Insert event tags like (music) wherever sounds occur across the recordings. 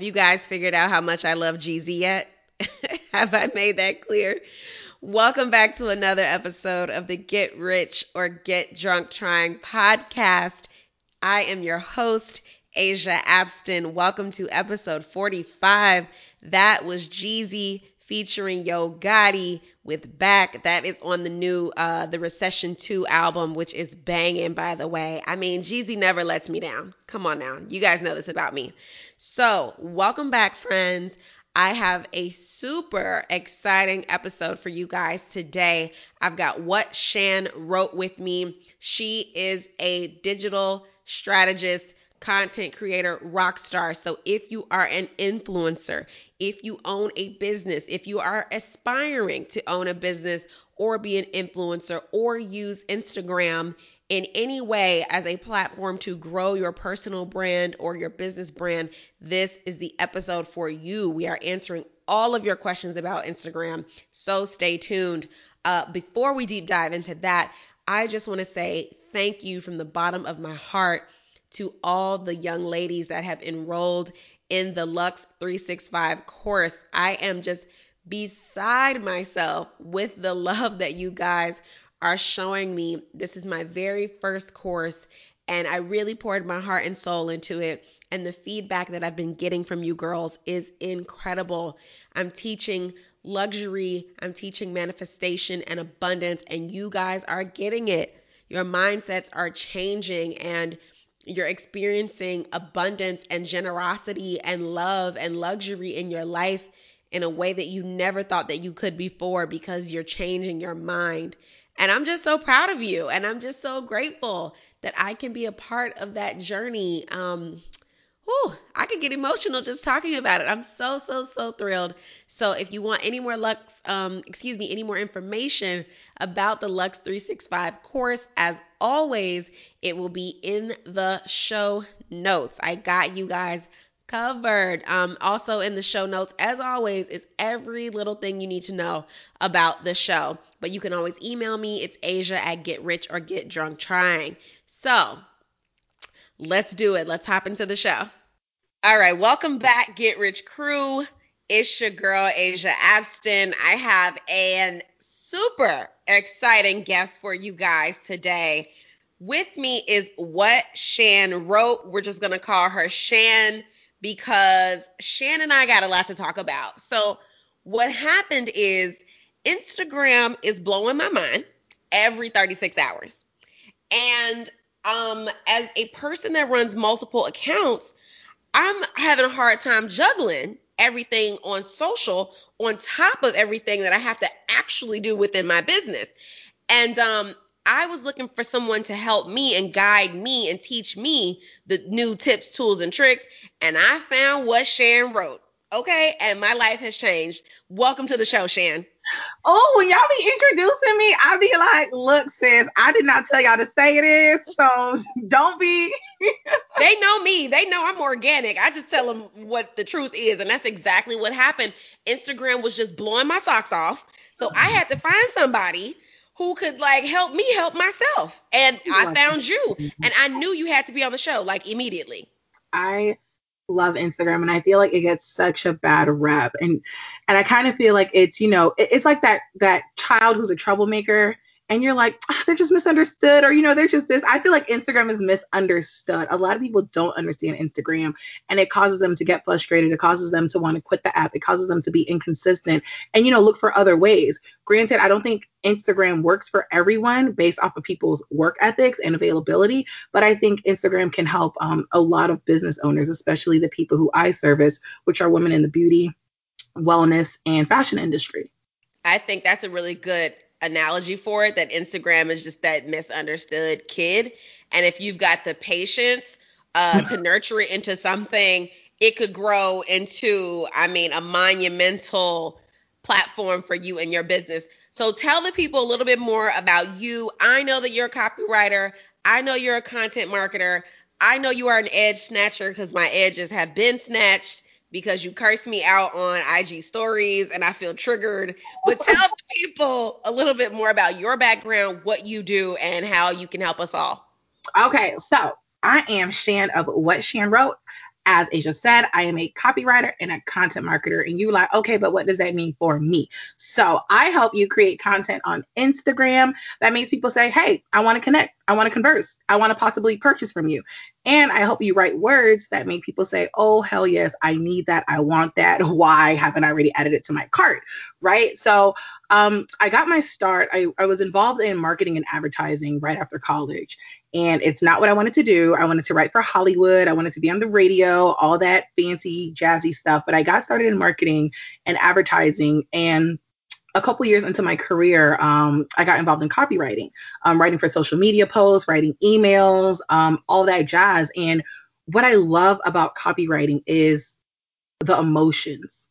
Have you guys figured out how much I love Jeezy yet? (laughs) Have I made that clear? Welcome back to another episode of the Get Rich or Get Drunk Trying podcast. I am your host, Asia Abston. Welcome to episode 45. That was Jeezy featuring Yo Gotti with Back. That is on the new uh the Recession 2 album, which is banging by the way. I mean, Jeezy never lets me down. Come on now. You guys know this about me. So, welcome back, friends. I have a super exciting episode for you guys today. I've got what Shan wrote with me. She is a digital strategist, content creator, rock star. So if you are an influencer, if you own a business, if you are aspiring to own a business or be an influencer or use Instagram in any way as a platform to grow your personal brand or your business brand, this is the episode for you. We are answering all of your questions about Instagram, so stay tuned. Uh, before we deep dive into that, I just want to say thank you from the bottom of my heart to all the young ladies that have enrolled in the Lux 365 course. I am just beside myself with the love that you guys are showing me. This is my very first course, and I really poured my heart and soul into it. And the feedback that I've been getting from you girls is incredible. I'm teaching luxury, I'm teaching manifestation and abundance, and you guys are getting it. Your mindsets are changing, and you're experiencing abundance and generosity and love and luxury in your life in a way that you never thought that you could before because you're changing your mind. And I'm just so proud of you. And I'm just so grateful that I can be a part of that journey. Um, whew, I could get emotional just talking about it. I'm so, so, so thrilled. So if you want any more Lux, um, excuse me, any more information about the Lux 365 course, as always, it will be in the show notes. I got you guys covered. Um, also in the show notes, as always, is every little thing you need to know about the show. But you can always email me. It's Asia at Get Rich or Get Drunk Trying. So let's do it. Let's hop into the show. All right, welcome back, Get Rich crew. It's your girl Asia Abston. I have an super exciting guest for you guys today. With me is what Shan wrote. We're just gonna call her Shan because Shan and I got a lot to talk about. So, what happened is Instagram is blowing my mind every 36 hours. And um, as a person that runs multiple accounts, I'm having a hard time juggling everything on social on top of everything that I have to actually do within my business. And um, I was looking for someone to help me and guide me and teach me the new tips, tools, and tricks. And I found what Shan wrote. Okay, and my life has changed. Welcome to the show, Shan. Oh, when y'all be introducing me, I be like, look, sis, I did not tell y'all to say this, so (laughs) don't be. (laughs) they know me. They know I'm organic. I just tell them what the truth is, and that's exactly what happened. Instagram was just blowing my socks off, so I had to find somebody who could like help me help myself, and I found you, mm-hmm. and I knew you had to be on the show like immediately. I love Instagram and I feel like it gets such a bad rep and and I kind of feel like it's you know it, it's like that that child who's a troublemaker and you're like oh, they're just misunderstood or you know they're just this I feel like Instagram is misunderstood a lot of people don't understand Instagram and it causes them to get frustrated it causes them to want to quit the app it causes them to be inconsistent and you know look for other ways granted I don't think Instagram works for everyone based off of people's work ethics and availability. But I think Instagram can help um, a lot of business owners, especially the people who I service, which are women in the beauty, wellness, and fashion industry. I think that's a really good analogy for it that Instagram is just that misunderstood kid. And if you've got the patience uh, to (laughs) nurture it into something, it could grow into, I mean, a monumental platform for you and your business. So tell the people a little bit more about you. I know that you're a copywriter. I know you're a content marketer. I know you are an edge snatcher because my edges have been snatched because you cursed me out on IG stories and I feel triggered. But (laughs) tell the people a little bit more about your background, what you do, and how you can help us all. Okay, so I am Shan of What Shan Wrote. As Asia said, I am a copywriter and a content marketer. And you like, okay, but what does that mean for me? So I help you create content on Instagram that makes people say, hey, I want to connect. I want to converse. I want to possibly purchase from you. And I help you write words that make people say, oh, hell yes, I need that. I want that. (laughs) Why haven't I already added it to my cart? Right. So um, I got my start. I, I was involved in marketing and advertising right after college. And it's not what I wanted to do. I wanted to write for Hollywood. I wanted to be on the radio, all that fancy, jazzy stuff. But I got started in marketing and advertising. And a couple years into my career, um, I got involved in copywriting, um, writing for social media posts, writing emails, um, all that jazz. And what I love about copywriting is the emotions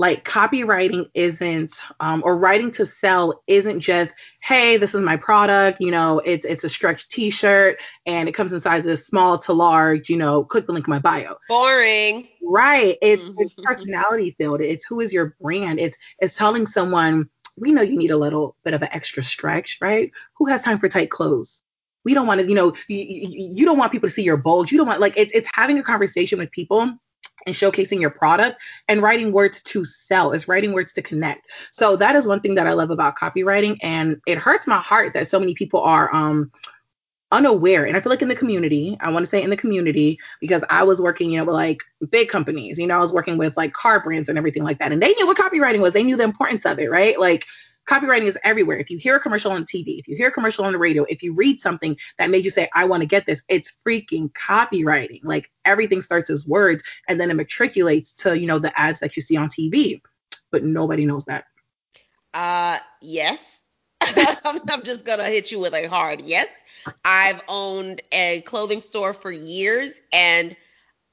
like copywriting isn't um, or writing to sell isn't just hey this is my product you know it's it's a stretch t-shirt and it comes in sizes small to large you know click the link in my bio. Boring. Right. It's, it's personality filled it's who is your brand. It's it's telling someone we know you need a little bit of an extra stretch right? Who has time for tight clothes? We don't want to you know you, you, you don't want people to see your bulge. You don't want like it's, it's having a conversation with people and showcasing your product and writing words to sell. Is writing words to connect. So that is one thing that i love about copywriting and it hurts my heart that so many people are um unaware. And i feel like in the community i want to say in the community because i was working you know with like big companies you know i was working with like car brands and everything like that and they knew what copywriting was. They knew the importance of it right? Like copywriting is everywhere. If you hear a commercial on TV, if you hear a commercial on the radio, if you read something that made you say, I want to get this, it's freaking copywriting. Like everything starts as words and then it matriculates to, you know, the ads that you see on TV. But nobody knows that. Uh, yes. (laughs) I'm just going to hit you with a hard yes. I've owned a clothing store for years and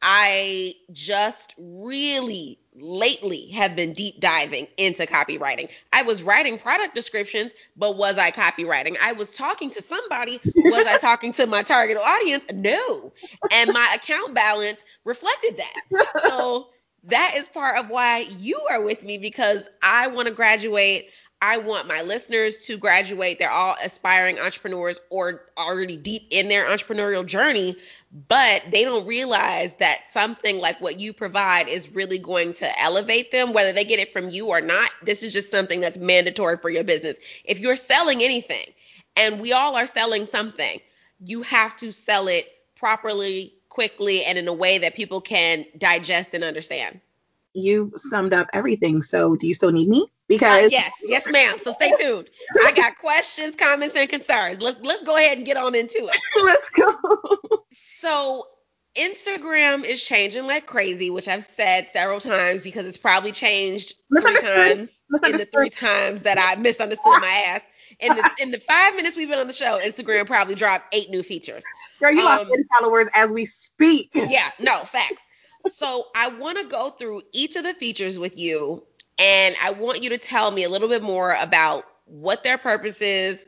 I just really lately have been deep diving into copywriting. I was writing product descriptions, but was I copywriting? I was talking to somebody, was I talking to my target audience? No. And my account balance reflected that. So that is part of why you are with me because I want to graduate. I want my listeners to graduate. They're all aspiring entrepreneurs or already deep in their entrepreneurial journey, but they don't realize that something like what you provide is really going to elevate them, whether they get it from you or not. This is just something that's mandatory for your business. If you're selling anything, and we all are selling something, you have to sell it properly, quickly, and in a way that people can digest and understand you summed up everything. So do you still need me? Because uh, yes, yes, ma'am. So stay tuned. I got (laughs) questions, comments, and concerns. Let's let's go ahead and get on into it. (laughs) let's go. So Instagram is changing like crazy, which I've said several times because it's probably changed three times in the three times that I misunderstood my ass. In the in the five minutes we've been on the show, Instagram probably dropped eight new features. Girl, you um, lost 30 followers as we speak. Yeah, no, facts so I want to go through each of the features with you, and I want you to tell me a little bit more about what their purpose is,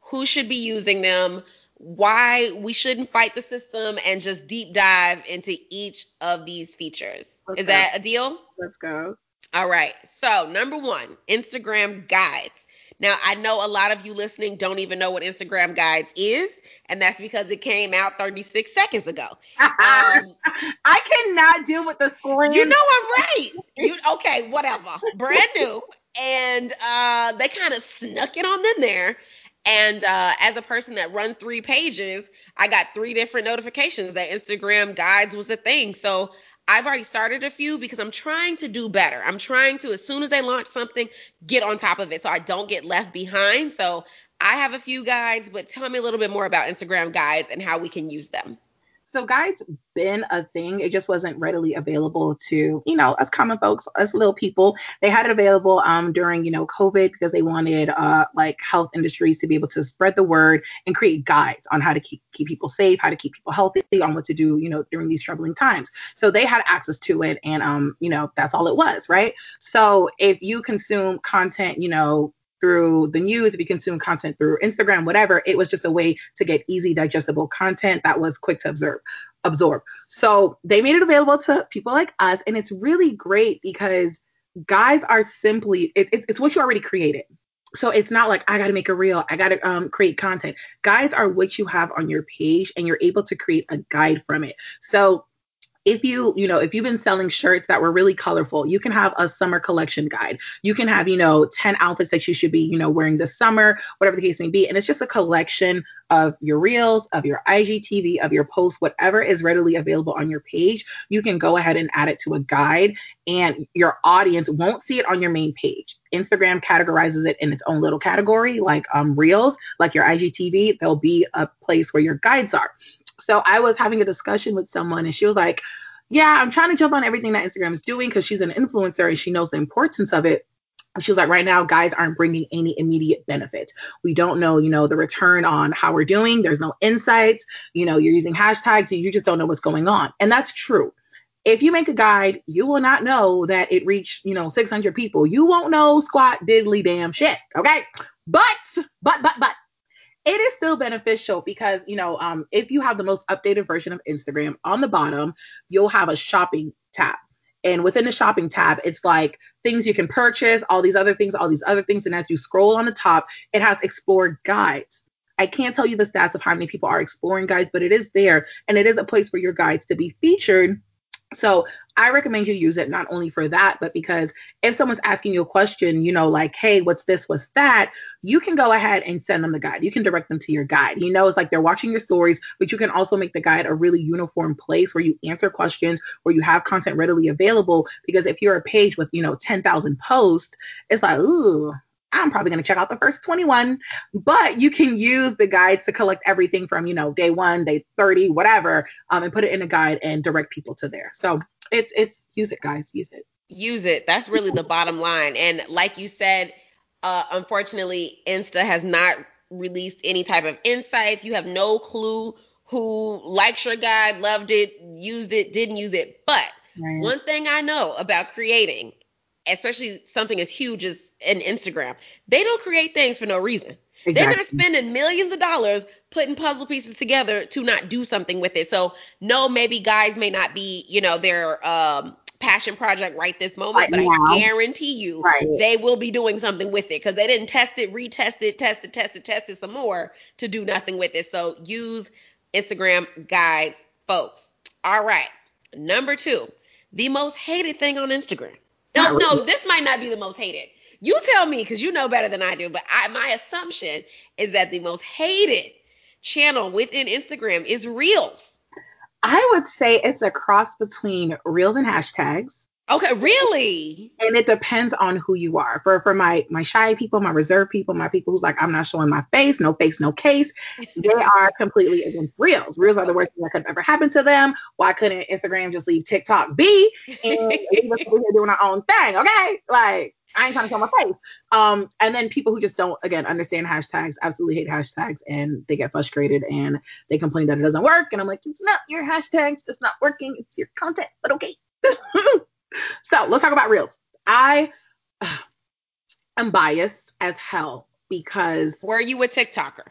who should be using them, why we shouldn't fight the system, and just deep dive into each of these features. Let's is that a deal? Let's go. All right. So, number one, Instagram guides. Now, I know a lot of you listening don't even know what Instagram Guides is, and that's because it came out 36 seconds ago. (laughs) Um, I cannot deal with the screen. You know I'm right. You, okay, whatever. Brand new, and uh, they kind of snuck it on in there. And uh, as a person that runs three pages, I got three different notifications that Instagram Guides was a thing. So I've already started a few because I'm trying to do better. I'm trying to, as soon as they launch something, get on top of it so I don't get left behind. So I have a few guides, but tell me a little bit more about Instagram guides and how we can use them. So guides been a thing. It just wasn't readily available to, you know, us common folks, us little people. They had it available um, during, you know, COVID because they wanted uh, like health industries to be able to spread the word and create guides on how to keep keep people safe, how to keep people healthy, on what to do, you know, during these troubling times. So they had access to it, and um, you know, that's all it was, right? So if you consume content, you know, through the news, if you consume content through Instagram, whatever, it was just a way to get easy, digestible content that was quick to observe absorb. So they made it available to people like us, and it's really great because guides are simply it, it's, it's what you already created. So it's not like I got to make a reel, I got to um, create content. Guides are what you have on your page, and you're able to create a guide from it. So if you you know if you've been selling shirts that were really colorful you can have a summer collection guide. You can have you know 10 outfits that you should be you know wearing this summer whatever the case may be. And it's just a collection of your reels of your igtv of your posts whatever is readily available on your page you can go ahead and add it to a guide and your audience won't see it on your main page. Instagram categorizes it in its own little category like um, reels like your igtv there'll be a place where your guides are so I was having a discussion with someone and she was like, Yeah, I'm trying to jump on everything that Instagram is doing because she's an influencer and she knows the importance of it. And she was like, right now, guides aren't bringing any immediate benefits. We don't know, you know, the return on how we're doing. There's no insights. You know, you're using hashtags you just don't know what's going on. And that's true. If you make a guide, you will not know that it reached, you know, 600 people. You won't know squat diddly damn shit. Okay. But, but, but, but, it is still beneficial because you know um, if you have the most updated version of instagram on the bottom you'll have a shopping tab. And within the shopping tab it's like things you can purchase all these other things all these other things. And as you scroll on the top it has explored guides. I can't tell you the stats of how many people are exploring guides, but it is there. And it is a place for your guides to be featured so I recommend you use it not only for that, but because if someone's asking you a question, you know, like, hey, what's this, what's that, you can go ahead and send them the guide. You can direct them to your guide. You know, it's like they're watching your stories, but you can also make the guide a really uniform place where you answer questions, where you have content readily available. Because if you're a page with, you know, 10,000 posts, it's like, ooh, I'm probably going to check out the first 21, but you can use the guides to collect everything from, you know, day one, day 30, whatever, um, and put it in a guide and direct people to there. So it's, it's, use it, guys, use it. Use it. That's really the bottom line. And like you said, uh, unfortunately, Insta has not released any type of insights. You have no clue who likes your guide, loved it, used it, didn't use it. But right. one thing I know about creating, especially something as huge as an Instagram. They don't create things for no reason. Exactly. They're not spending millions of dollars putting puzzle pieces together to not do something with it. So no, maybe guides may not be, you know, their um, passion project right this moment, right but now. I guarantee you right. they will be doing something with it because they didn't test it, retest it, test it, test it, test it some more to do nothing with it. So use Instagram guides, folks. All right. Number two, the most hated thing on Instagram. No, no, this might not be the most hated. You tell me because you know better than I do. But I, my assumption is that the most hated channel within Instagram is Reels. I would say it's a cross between Reels and hashtags. Okay, really? And it depends on who you are. For for my my shy people, my reserved people, my people who's like, I'm not showing my face, no face, no case, (laughs) they are completely against reels. Reels are the worst thing that could ever happen to them. Why couldn't Instagram just leave TikTok be and leave us over here doing our own thing? Okay, like I ain't trying to show my face. Um, and then people who just don't, again, understand hashtags, absolutely hate hashtags, and they get frustrated and they complain that it doesn't work. And I'm like, it's not your hashtags, it's not working, it's your content, but okay. (laughs) so let's talk about reels. I (sighs) am biased as hell because. Were you a TikToker?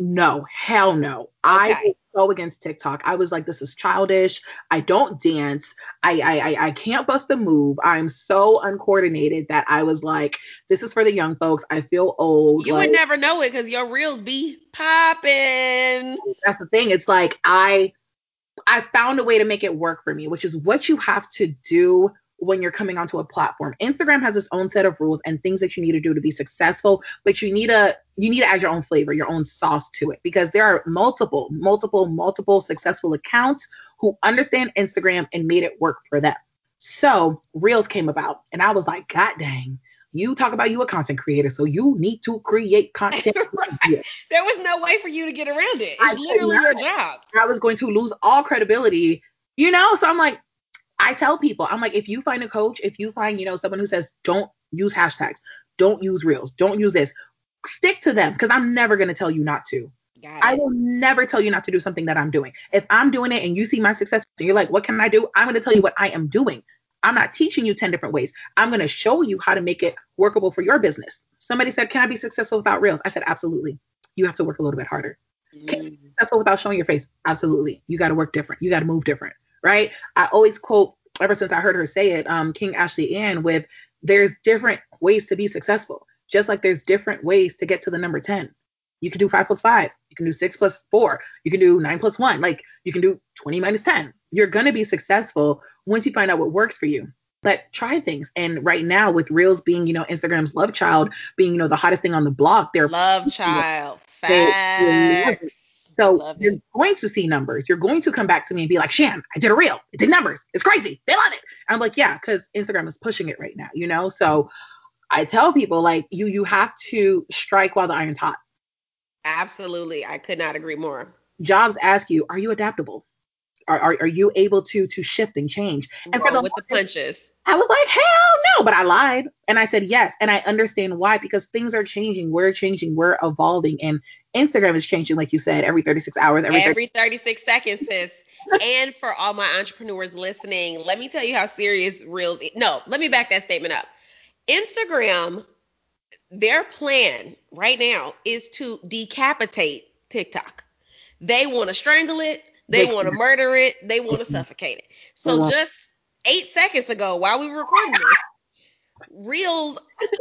No, hell no. Okay. I go against TikTok. I was like, this is childish. I don't dance. I I I can't bust a move. I'm so uncoordinated that I was like, this is for the young folks. I feel old. You like, would never know it because your reels be popping. That's the thing. It's like I I found a way to make it work for me, which is what you have to do when you're coming onto a platform. Instagram has its own set of rules and things that you need to do to be successful, but you need to you need to add your own flavor, your own sauce to it because there are multiple, multiple, multiple successful accounts who understand Instagram and made it work for them. So Reels came about and I was like, God dang. You talk about you a content creator, so you need to create content. (laughs) right. There was no way for you to get around it. It's I literally your job. I was going to lose all credibility, you know. So I'm like, I tell people, I'm like, if you find a coach, if you find, you know, someone who says, don't use hashtags, don't use reels, don't use this, stick to them because I'm never going to tell you not to. I will never tell you not to do something that I'm doing. If I'm doing it and you see my success and you're like, what can I do? I'm going to tell you what I am doing. I'm not teaching you 10 different ways. I'm going to show you how to make it workable for your business. Somebody said, Can I be successful without reels? I said, Absolutely. You have to work a little bit harder. Can you Mm. be successful without showing your face? Absolutely. You got to work different. You got to move different, right? I always quote, ever since I heard her say it, um, King Ashley Ann with, there's different ways to be successful, just like there's different ways to get to the number 10. You can do five plus five. You can do six plus four. You can do nine plus one. Like you can do 20 minus 10. You're going to be successful once you find out what works for you. But try things. And right now, with Reels being, you know, Instagram's love child, being, you know, the hottest thing on the block, they're Love child. They- they love it. Facts. so Love you're it. going to see numbers. You're going to come back to me and be like, Shan, I did a reel. It did numbers. It's crazy. They love it. And I'm like, yeah, because Instagram is pushing it right now, you know? So I tell people like you you have to strike while the iron's hot. Absolutely. I could not agree more. Jobs ask you, are you adaptable? Are, are, are you able to to shift and change? And for the with the punches. I was like, hell no, but I lied. And I said yes. And I understand why, because things are changing. We're changing. We're evolving. And Instagram is changing, like you said, every 36 hours, every, 30 Every 36 seconds, sis. (laughs) and for all my entrepreneurs listening, let me tell you how serious Reels. No, let me back that statement up. Instagram, their plan right now is to decapitate TikTok. They want to strangle it. They They want to murder it. They want to suffocate it. So won't. just eight seconds ago, while we were recording this, Reels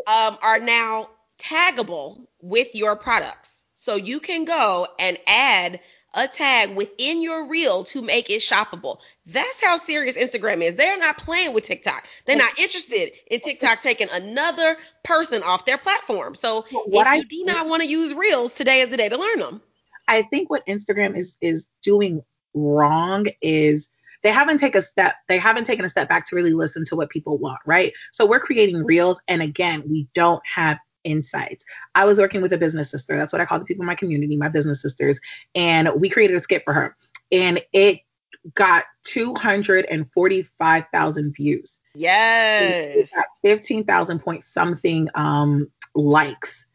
um, are now taggable with your products. So you can go and add a tag within your reel to make it shoppable. That's how serious Instagram is. They're not playing with TikTok. They're not interested in TikTok taking another person off their platform. So What if I you do not want to use Reels, today is the day to learn them. I think what Instagram is is doing wrong is they haven't taken a step they haven't taken a step back to really listen to what people want, right? So we're creating reels and again, we don't have insights. I was working with a business sister. That's what I call the people in my community, my business sisters, and we created a skit for her and it got 245,000 views. Yes. It got 15,000 point something um likes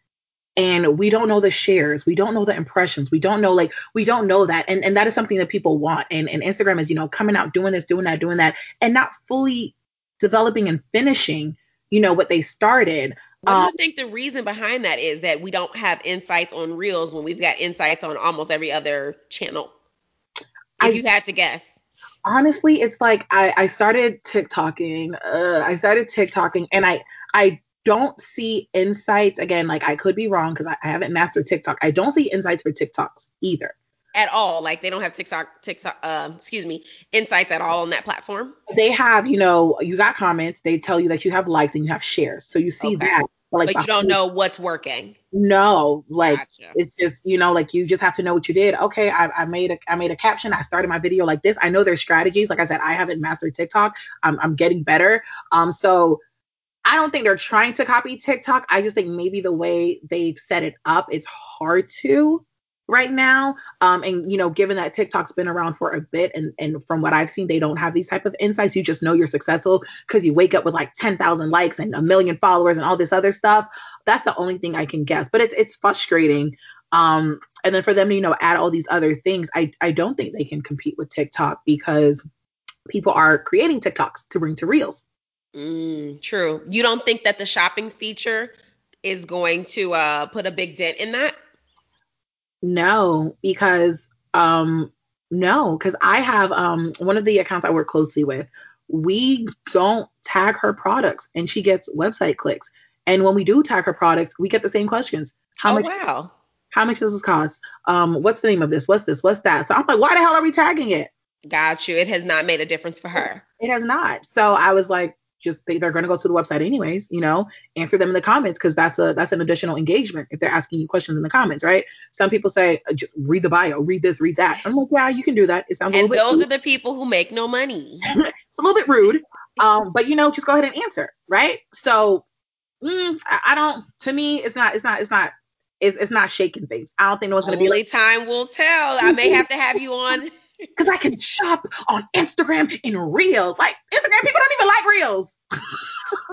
and we don't know the shares we don't know the impressions we don't know like we don't know that and and that is something that people want and and instagram is you know coming out doing this doing that doing that and not fully developing and finishing you know what they started Um, you think the reason behind that is that we don't have insights on Reels when we've got insights on almost every other channel? If I- you had to guess. honestly it's like i i started tiktoking uh, i started tiktoking and i i don't see insights again like i could be wrong because I, I haven't mastered tiktok i don't see insights for tiktoks either At all. Like they don't have TikTok, TikTok, um, excuse me, insights at all on that platform. they have you know you got comments they tell you that you have likes and you have shares so you see Okay. that but like But you don't know what's working. no like Gotcha. it's just you know like you just have to know what you did okay I, I made a i made a caption i started my video like this i know there's strategies like i said i haven't mastered tiktok i'm, I'm getting better um so i don't think they're trying to copy tiktok i just think maybe the way they've set it up it's hard to right now um and you know given that tiktok's been around for a bit and and from what i've seen they don't have these type of insights you just know you're successful because you wake up with like 10,000 likes and a million followers and all this other stuff that's the only thing I can guess. But it's it's frustrating. Um, and then for them to you know add all these other things, I I don't think they can compete with TikTok because people are creating TikToks to bring to reels. Mm, true. You don't think that the shopping feature is going to uh, put a big dent in that? No, because um no, because I have um one of the accounts I work closely with. We don't tag her products, and she gets website clicks. And when we do tag her products, we get the same questions. How oh much wow. how much does this cost? Um, what's the name of this? What's this? What's that? So I'm like, why the hell are we tagging it? Got you. It has not made a difference for her. It has not. So I was like, just they, they're going to go to the website anyways, you know, answer them in the comments because that's a that's an additional engagement if they're asking you questions in the comments, right? Some people say uh, just read the bio, read this, read that. I'm like, yeah, you can do that. It sounds a And those rude. are the people who make no money. (laughs) it's a little bit rude, um, but you know, just go ahead and answer, right? So mm, I, I don't. To me, it's not. It's not. It's not. It's, it's not shaking things. I don't think no one's going to be like, time will tell. I may have to have you on. (laughs) because I can shop on Instagram in Reels. Like Instagram people don't even like Reels. (laughs)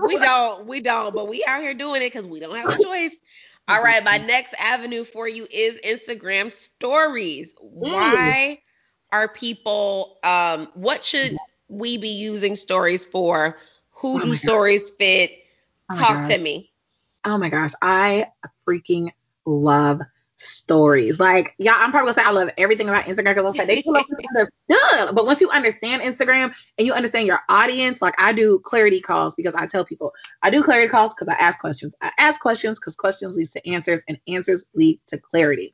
We don't. We don't. But we out here doing it because we don't have a choice. All right. My next avenue for you is Instagram stories. Why are people, um, what should we be using stories for? Who Oh do God. stories fit? Oh Talk to me. Oh my gosh, I freaking love stories. Like, y'all, I'm probably gonna say I love everything about Instagram because I said they understood. (laughs) But once you understand Instagram and you understand your audience, like I do clarity calls because I tell people I do clarity calls because I ask questions. I ask questions because questions leads to answers and answers lead to clarity.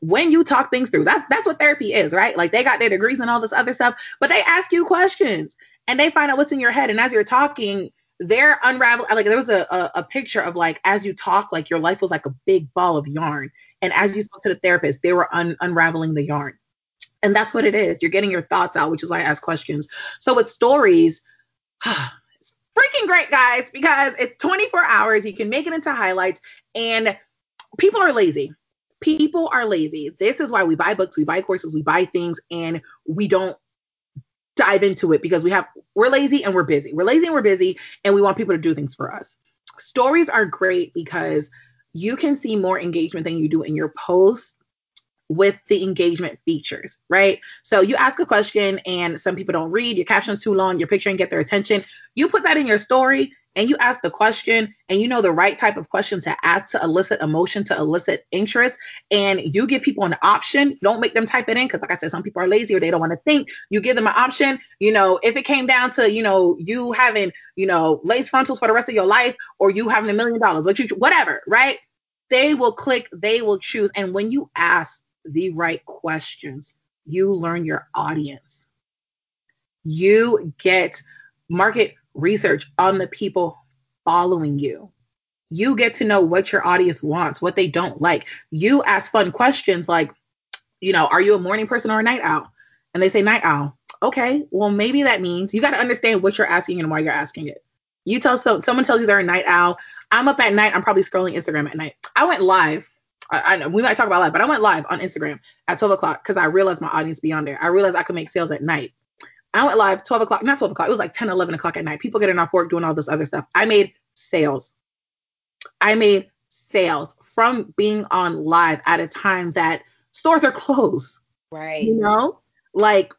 When you talk things through, that's that's what therapy is, right? Like they got their degrees and all this other stuff, but they ask you questions and they find out what's in your head. And as you're talking, they're unraveling. Like there was a, a, a picture of like as you talk, like your life was like a big ball of yarn and as you spoke to the therapist, they were un- unraveling the yarn. And that's what it is. You're getting your thoughts out, which is why I ask questions. So with stories, (sighs) it's freaking great, guys, because it's 24 hours. You can make it into highlights, and people are lazy. People are lazy. This is why we buy books, we buy courses, we buy things, and we don't dive into it because we have we're lazy and we're busy. We're lazy and we're busy, and we want people to do things for us. Stories are great because you can see more engagement than you do in your posts with the engagement features, right? So you ask a question and some people don't read, your caption's too long, your picture and get their attention. You put that in your story and you ask the question and you know the right type of question to ask to elicit emotion, to elicit interest, and you give people an option. Don't make them type it in because, like I said, some people are lazy or they don't want to think. You give them an option. You know, if it came down to, you know, you having, you know, lace frontals for the rest of your life or you having a million dollars, what you, whatever, right? They will click, they will choose. And when you ask the right questions, you learn your audience. You get market research on the people following you. You get to know what your audience wants, what they don't like. You ask fun questions like, you know, are you a morning person or a night owl? And they say night owl. Okay, well, maybe that means you got to understand what you're asking and why you're asking it. You tell so someone tells you they're a night owl. I'm up at night. I'm probably scrolling Instagram at night. I went live. I, I know we might talk about live, but I went live on Instagram at 12 o'clock because I realized my audience be on there. I realized I could make sales at night. I went live 12 o'clock, not 12 o'clock. It was like 10, 11 o'clock at night. People getting off work, doing all this other stuff. I made sales. I made sales from being on live at a time that stores are closed. Right. You know, like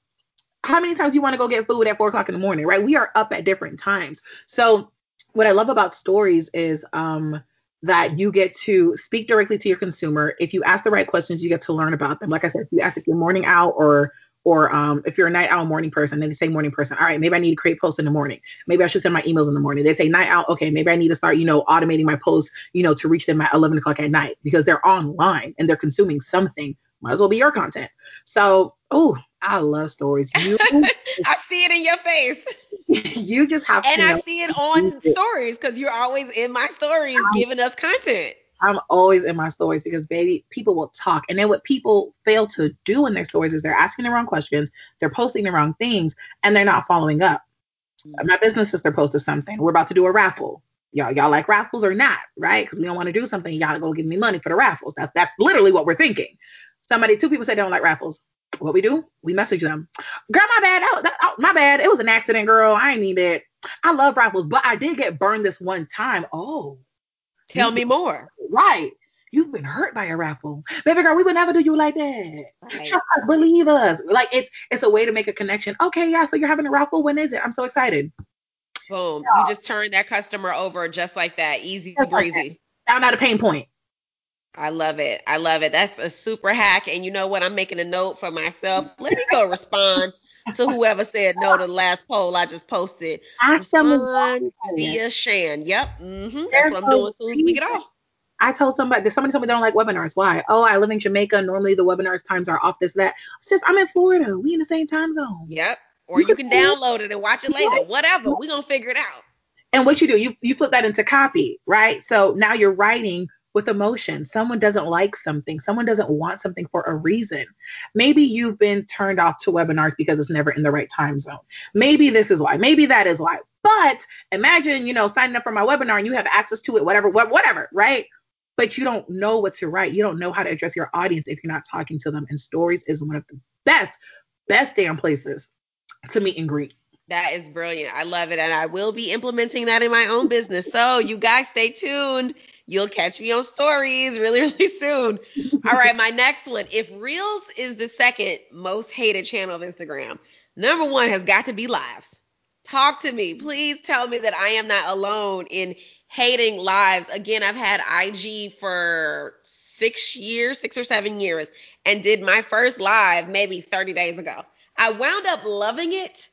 how many times you want to go get food at four o'clock in the morning, right? We are up at different times. So what I love about stories is um that you get to speak directly to your consumer. If you ask the right questions, you get to learn about them. Like I said, if you ask if you're morning owl or or um, if you're a night owl morning person, then they say morning person. All right, maybe I need to create posts in the morning. Maybe I should send my emails in the morning. They say night owl. Okay, maybe I need to start, you know, automating my posts, you know, to reach them at 11 o'clock at night because they're online and they're consuming something. Might as well be your content. So, oh, I love stories. You, (laughs) I see it in your face. (laughs) you just have and to. And I know. see it on stories because you're always in my stories giving us content. I'm always in my stories because baby, people will talk. And then what people fail to do in their stories is they're asking the wrong questions, they're posting the wrong things, and they're not following up. Mm-hmm. My business sister posted something. We're about to do a raffle. Y'all, y'all like raffles or not, right? Because we don't want to do something. Y'all to go give me money for the raffles. That's that's literally what we're thinking. Somebody, two people say they don't like raffles. What we do? We message them. Girl, my bad. That, that, oh, my bad. It was an accident, girl. I ain't mean that. I love raffles, but I did get burned this one time. Oh, Tell me more. Right. You've been hurt by a raffle. Baby girl, we would never do you like that. Right. Trust us, believe us. Like it's it's a way to make a connection. Okay, yeah, so you're having a raffle. When is it? I'm so excited. Boom. You just turn that customer over just like that. Easy Just like breezy. Found out a pain point. I love it. I love it. That's a super hack. And you know what? I'm making a note for myself. Let me go (laughs) respond to whoever said no to the last poll I just posted. Ask them Respond via Shan. Yep. hmm That's what I'm doing as soon as we get off. I told somebody somebody told me they don't like webinars. Why? Oh, I live in Jamaica. Normally the webinars times are off this, that. It's just I'm in Florida. We in the same time zone. Yep. Or You can can do it. download it and watch it later. Whatever. We're going to figure it out. And what you do, you you flip that into copy, right? So now you're writing with emotion. Someone doesn't like something. Someone doesn't want something for a reason. Maybe you've been turned off to webinars because it's never in the right time zone. Maybe this is why. Maybe that is why. But imagine, you know, signing up for my webinar and you have access to it, whatever, whatever, right? But you don't know what to write. You don't know how to address your audience if you're not talking to them. And stories is one of the best, best damn places to meet and greet. That is brilliant. I love it. And I will be implementing that in my own business. So you guys stay tuned. You'll catch me on stories really, (laughs) really soon. All right, my next one. If Reels is the second most hated channel of Instagram, number one has got to be lives. Talk to me. Please tell me that I am not alone in hating lives. Again, I've had IG for six years, six or seven years, and did my first live maybe 30 days ago. I wound up loving it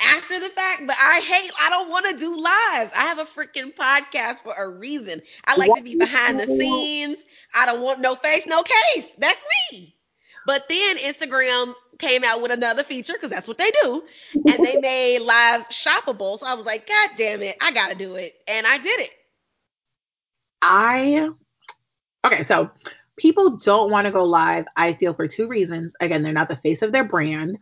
after the fact, but I hate, I don't want to do lives. I have a freaking podcast for a reason. I like to be behind the scenes. I don't want no face, no case. That's me. But then Instagram came out with another feature because that's what they do. And they (laughs) made lives shoppable. So I was like, God damn it, I got to do it. And I did it. I okay, so people don't want to go live, I feel, for two reasons. Again, they're not the face of their brand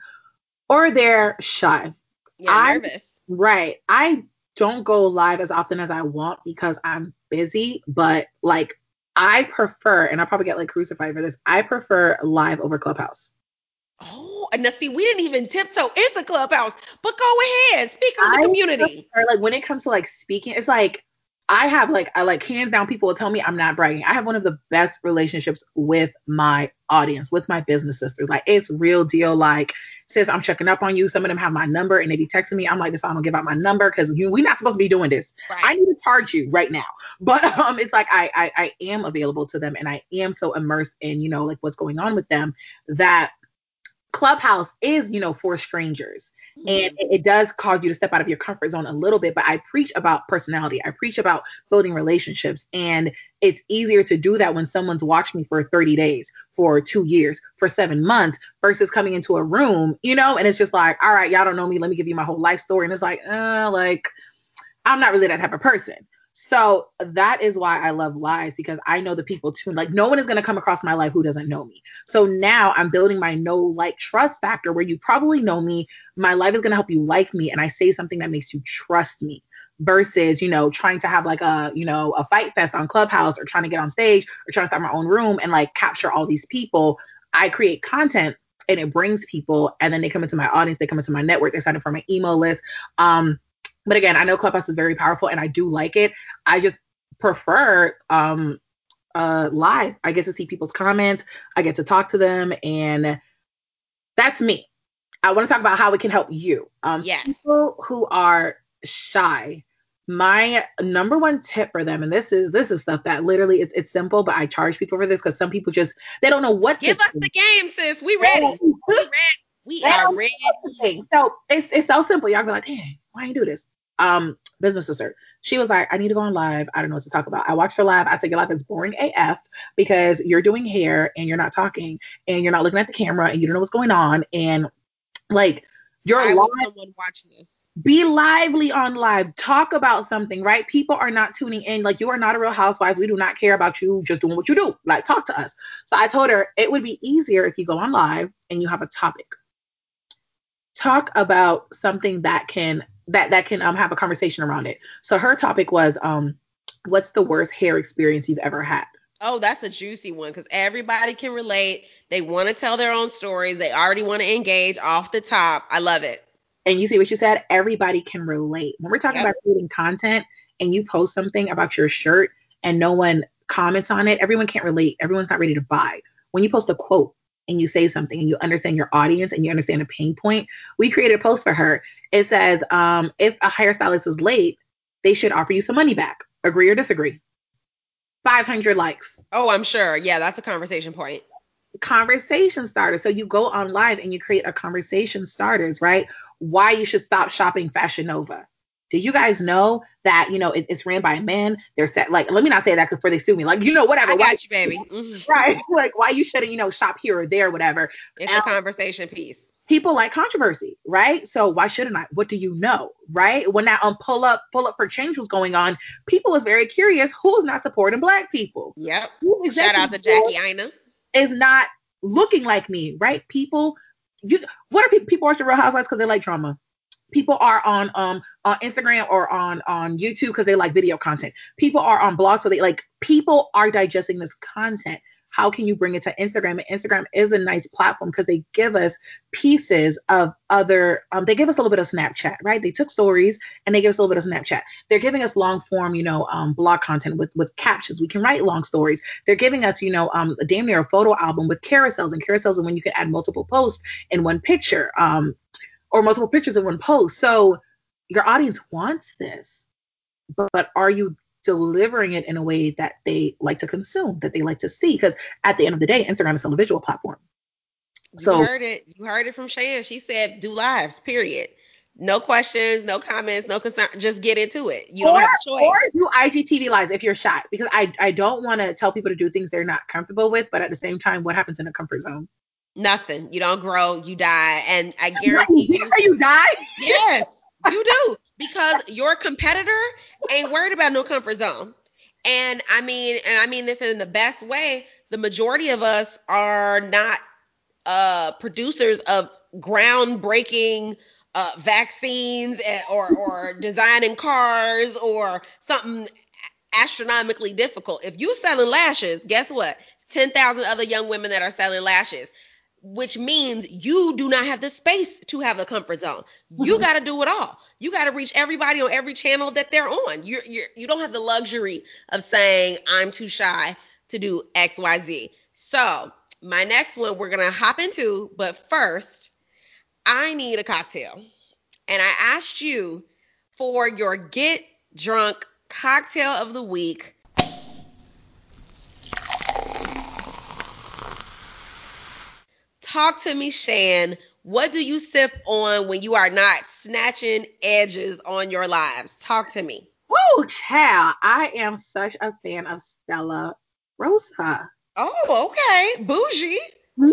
or they're shy. Yeah, I- nervous. Right. I don't go live as often as I want because I'm busy, but like I prefer, and I'll probably get like crucified for this, I prefer live over Clubhouse. Oh, and now see, we didn't even tiptoe into Clubhouse, but go ahead, speak on the I community. Or like when it comes to like speaking, it's like I have like I like hands down people will tell me I'm not bragging. I have one of the best relationships with my audience, with my business sisters. Like it's real deal. Like sis, I'm checking up on you. Some of them have my number and they be texting me. I'm like, this I don't give out my number because we're not supposed to be doing this. I need to charge you right now. (laughs) But um it's like I, I I am available to them and I am so immersed in, you know, like what's going on with them that Clubhouse is, you know, for strangers. Mm-hmm. and it, it does cause you to step out of your comfort zone a little bit but i preach about personality. I preach about building relationships. And it's easier to do that when someone's watched me for 30 days for two years for seven months versus coming into a room you know and it's just like all right y'all don't know me. Let me give you my whole life story. And it's like uh like i'm not really that type of person so that is why I love lives because I know the people too. Like no one is going to come across my life who doesn't know me. So now I'm building my know like trust factor where you probably know me. My life is going to help you like me and I say something that makes you trust me versus, you know, trying to have like a, you know, a fight fest on Clubhouse or trying to get on stage or trying to start my own room and like capture all these people. I create content and it brings people and then they come into my audience, they come into my network, they sign up for my email list. Um but again, I know Clubhouse is very powerful and I do like it. I just prefer um uh live. I get to see people's comments, I get to talk to them, and that's me. I want to talk about how it can help you. Um Yes. people who are shy. My number one tip for them, and this is this is stuff that literally it's it's simple, but I charge people for this because some people just they don't know what to. Give us do. the game, sis. We ready. We ready. We are ready. So it's it's so simple. Y'all be like, dang, why you do this? Um, business sister. She was like, I need to go on live. I don't know what to talk about. I watched her live. I said, Your live is boring AF because you're doing hair and you're not talking and you're not looking at the camera and you don't know what's going on. And like your I live someone watch this. be lively on live. Talk about something, right? People are not tuning in. Like you are not a real housewives. We do not care about you just doing what you do. Like talk to us. So I told her it would be easier if you go on live and you have a topic. Talk about something that can that that can um have a conversation around it. So her topic was um what's the worst hair experience you've ever had? Oh, that's a juicy one because everybody can relate. They want to tell their own stories. They already want to engage off the top. I love it. And you see what you said? Everybody can relate. When we're talking Yep. about creating content and you post something about your shirt and no one comments on it, everyone can't relate. Everyone's not ready to buy. When you post a quote and you say something and you understand your audience and you understand a pain point, we created a post for her. It says, um, if a hairstylist is late, they should offer you some money back. Agree or disagree? 500 likes. Oh, I'm sure. Yeah, that's a conversation point. conversation starters. So you go on live and you create a conversation starters, right? Why you should stop shopping Fashion Nova. Did you guys know that you know it, it's ran by a man? They're set like let me not say that because before they sue me, like you know whatever. I why- got you, baby. (laughs) Mhm. right? Like why you shouldn't you know shop here or there, whatever. It's a conversation piece. People like controversy, right? So why shouldn't I? What do you know, right? When that um pull up pull up for change was going on, people was very curious who's not supporting black people. Yep. Who Shout out to Jackie Aina. is not looking like me, right? People, you what are people? People watch the Real Housewives because they like drama. People are on um on Instagram or on on YouTube because they like video content. People are on blogs so they like people are digesting this content. How can you bring it to Instagram? And Instagram is a nice platform because they give us pieces of other. Um, they give us a little bit of Snapchat, right? They took stories and they give us a little bit of Snapchat. They're giving us long form, you know, um, blog content with with captions. We can write long stories they're giving us, you know, um, a damn near a photo album with carousels, and carousels and when you can add multiple posts in one picture, um, or multiple pictures in one post. So your audience wants this, but, but are you delivering it in a way that they like to consume, that they like to see. Because at the end of the day, Instagram is still a visual platform. So you heard it. You heard it from Shan. She said do lives, period. No questions, no comments, no concern. Just get into it. You don't or, have a choice. Or do IGTV lives if you're shy. Because I, I don't want to tell people to do things they're not comfortable with, but at the same time, what happens in a comfort zone? Nothing. You don't grow, you die. And I guarantee you. you die? Yes, you do. Because your competitor ain't worried about no comfort zone. And I mean, and I mean this in the best way. The majority of us are not uh, producers of groundbreaking uh, vaccines or or (laughs) designing cars or something astronomically difficult. If you selling lashes, guess what? Ten thousand other young women that are selling lashes, which means you do not have the space to have a comfort zone. You mm-hmm. got to do it all. You got to reach everybody on every channel that they're on. You're, you're you don't have the luxury of saying I'm too shy to do X Y Z. So my next one we're gonna hop into, but first I need a cocktail. And I asked you for your get drunk cocktail of the week. Talk to me, Shan. What do you sip on when you are not snatching edges on your lives? Talk to me. Whoa, child. I am such a fan of Stella Rosa. Oh, okay. Bougie. No,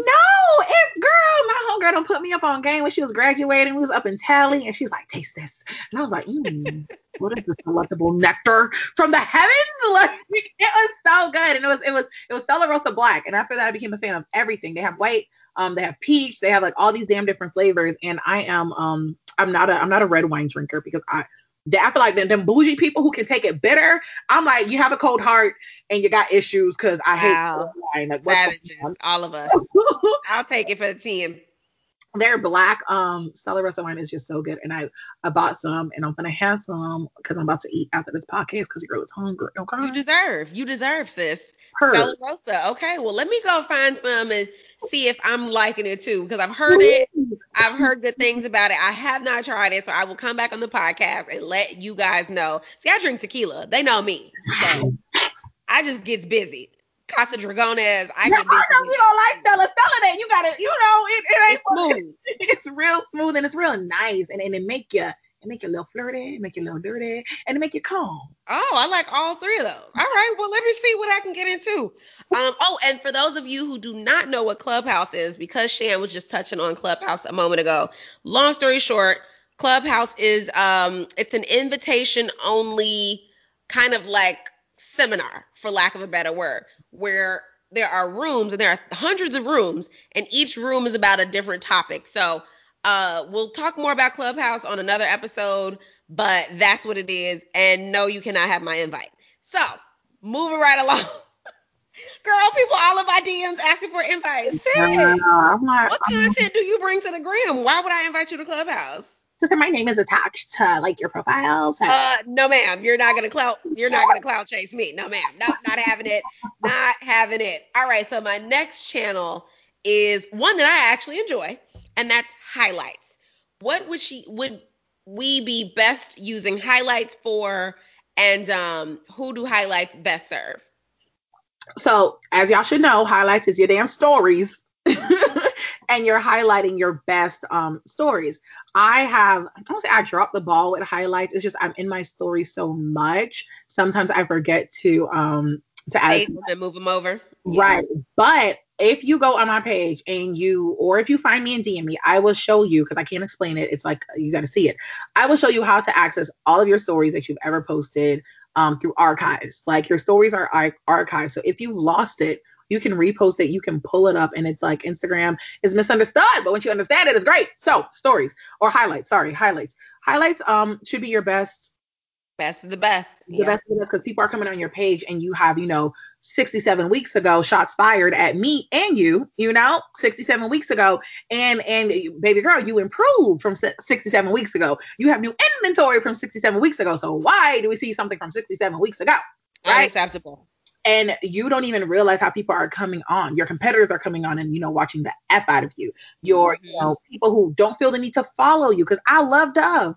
it's girl. My homegirl don't put me up on game when she was graduating. We was up in Tally, and she was like, "Taste this," and I was like, mm, (laughs) "What is this delectable nectar from the heavens?" (laughs) Like it was so good, and it was it was it was Stella Rosa Black. And after that, I became a fan of everything. They have white, um, they have peach, they have like all these damn different flavors. And I am um I'm not a I'm not a red wine drinker because I I feel like them, them bougie people who can take it bitter. I'm like, you have a cold heart and you got issues because I wow. hate wine. Like, all of us. (laughs) I'll take it for the team. They're black. Um, Stella Rosa wine is just so good, and I I bought some, and I'm gonna have some because I'm about to eat after this podcast because your girl is hungry. Okay. You deserve. You deserve, sis. Stella Rosa. Okay. Well, let me go find some and see if I'm liking it too because I've heard it. I've heard good things about it. I have not tried it, so I will come back on the podcast and let you guys know. See, I drink tequila. They know me. So I just gets busy. Casa Dragones. I yeah, get busy. I know you don't like Stella. Stella that you gotta, you know, it, it ain't it's smooth. (laughs) It's real smooth and it's real nice and, and it make you it make you a little flirty, make you a little dirty, and it make you calm. Oh, I like all three of those. All right, well let me see what I can get into. Um, oh, and for those of you who do not know what Clubhouse is, because Shan was just touching on Clubhouse a moment ago. Long story short, Clubhouse is um, it's an invitation only kind of like seminar, for lack of a better word, where there are rooms and there are hundreds of rooms, and each room is about a different topic. So uh, we'll talk more about Clubhouse on another episode, but that's what it is. And no, you cannot have my invite. So moving right along. (laughs) Girl, people all of my DMs asking for invites. Serious. Uh, what content do you bring to the gram? Why would I invite you to Clubhouse? Because my name is attached to like your profile. So. Uh, no, ma'am. You're not gonna clout. You're not gonna clout chase me. No, ma'am. No, not having it. Not having it. All right. So my next channel is one that I actually enjoy, and that's highlights. What would she would we be best using highlights for, and um, who do highlights best serve? So, as y'all should know, highlights is your damn stories. (laughs) and you're highlighting your best um, stories. I have, I don't say I dropped the ball with highlights. It's just I'm in my story so much. Sometimes I forget to um to add them and move them over. Right. Yeah. But if you go on my page and you, or if you find me and DM me, I will show you because I can't explain it. It's like you got to see it. I will show you how to access all of your stories that you've ever posted um, through archives. Like your stories are archived. So if you lost it, you can repost it, you can pull it up, and it's like Instagram is misunderstood, but once you understand it, it's great. So stories or highlights, sorry, highlights. Highlights um should be your best best of the best. The yeah. best of the best because people are coming on your page and you have, you know, 67 weeks ago shots fired at me and you, you know, 67 weeks ago. And and baby girl, you improved from 67 weeks ago. You have new inventory from 67 weeks ago. So why do we see something from 67 weeks ago? Right? Unacceptable. And you don't even realize how people are coming on. Your competitors are coming on and you know watching the f out of you. Your mm-hmm. you know people who don't feel the need to follow you because I love Dove.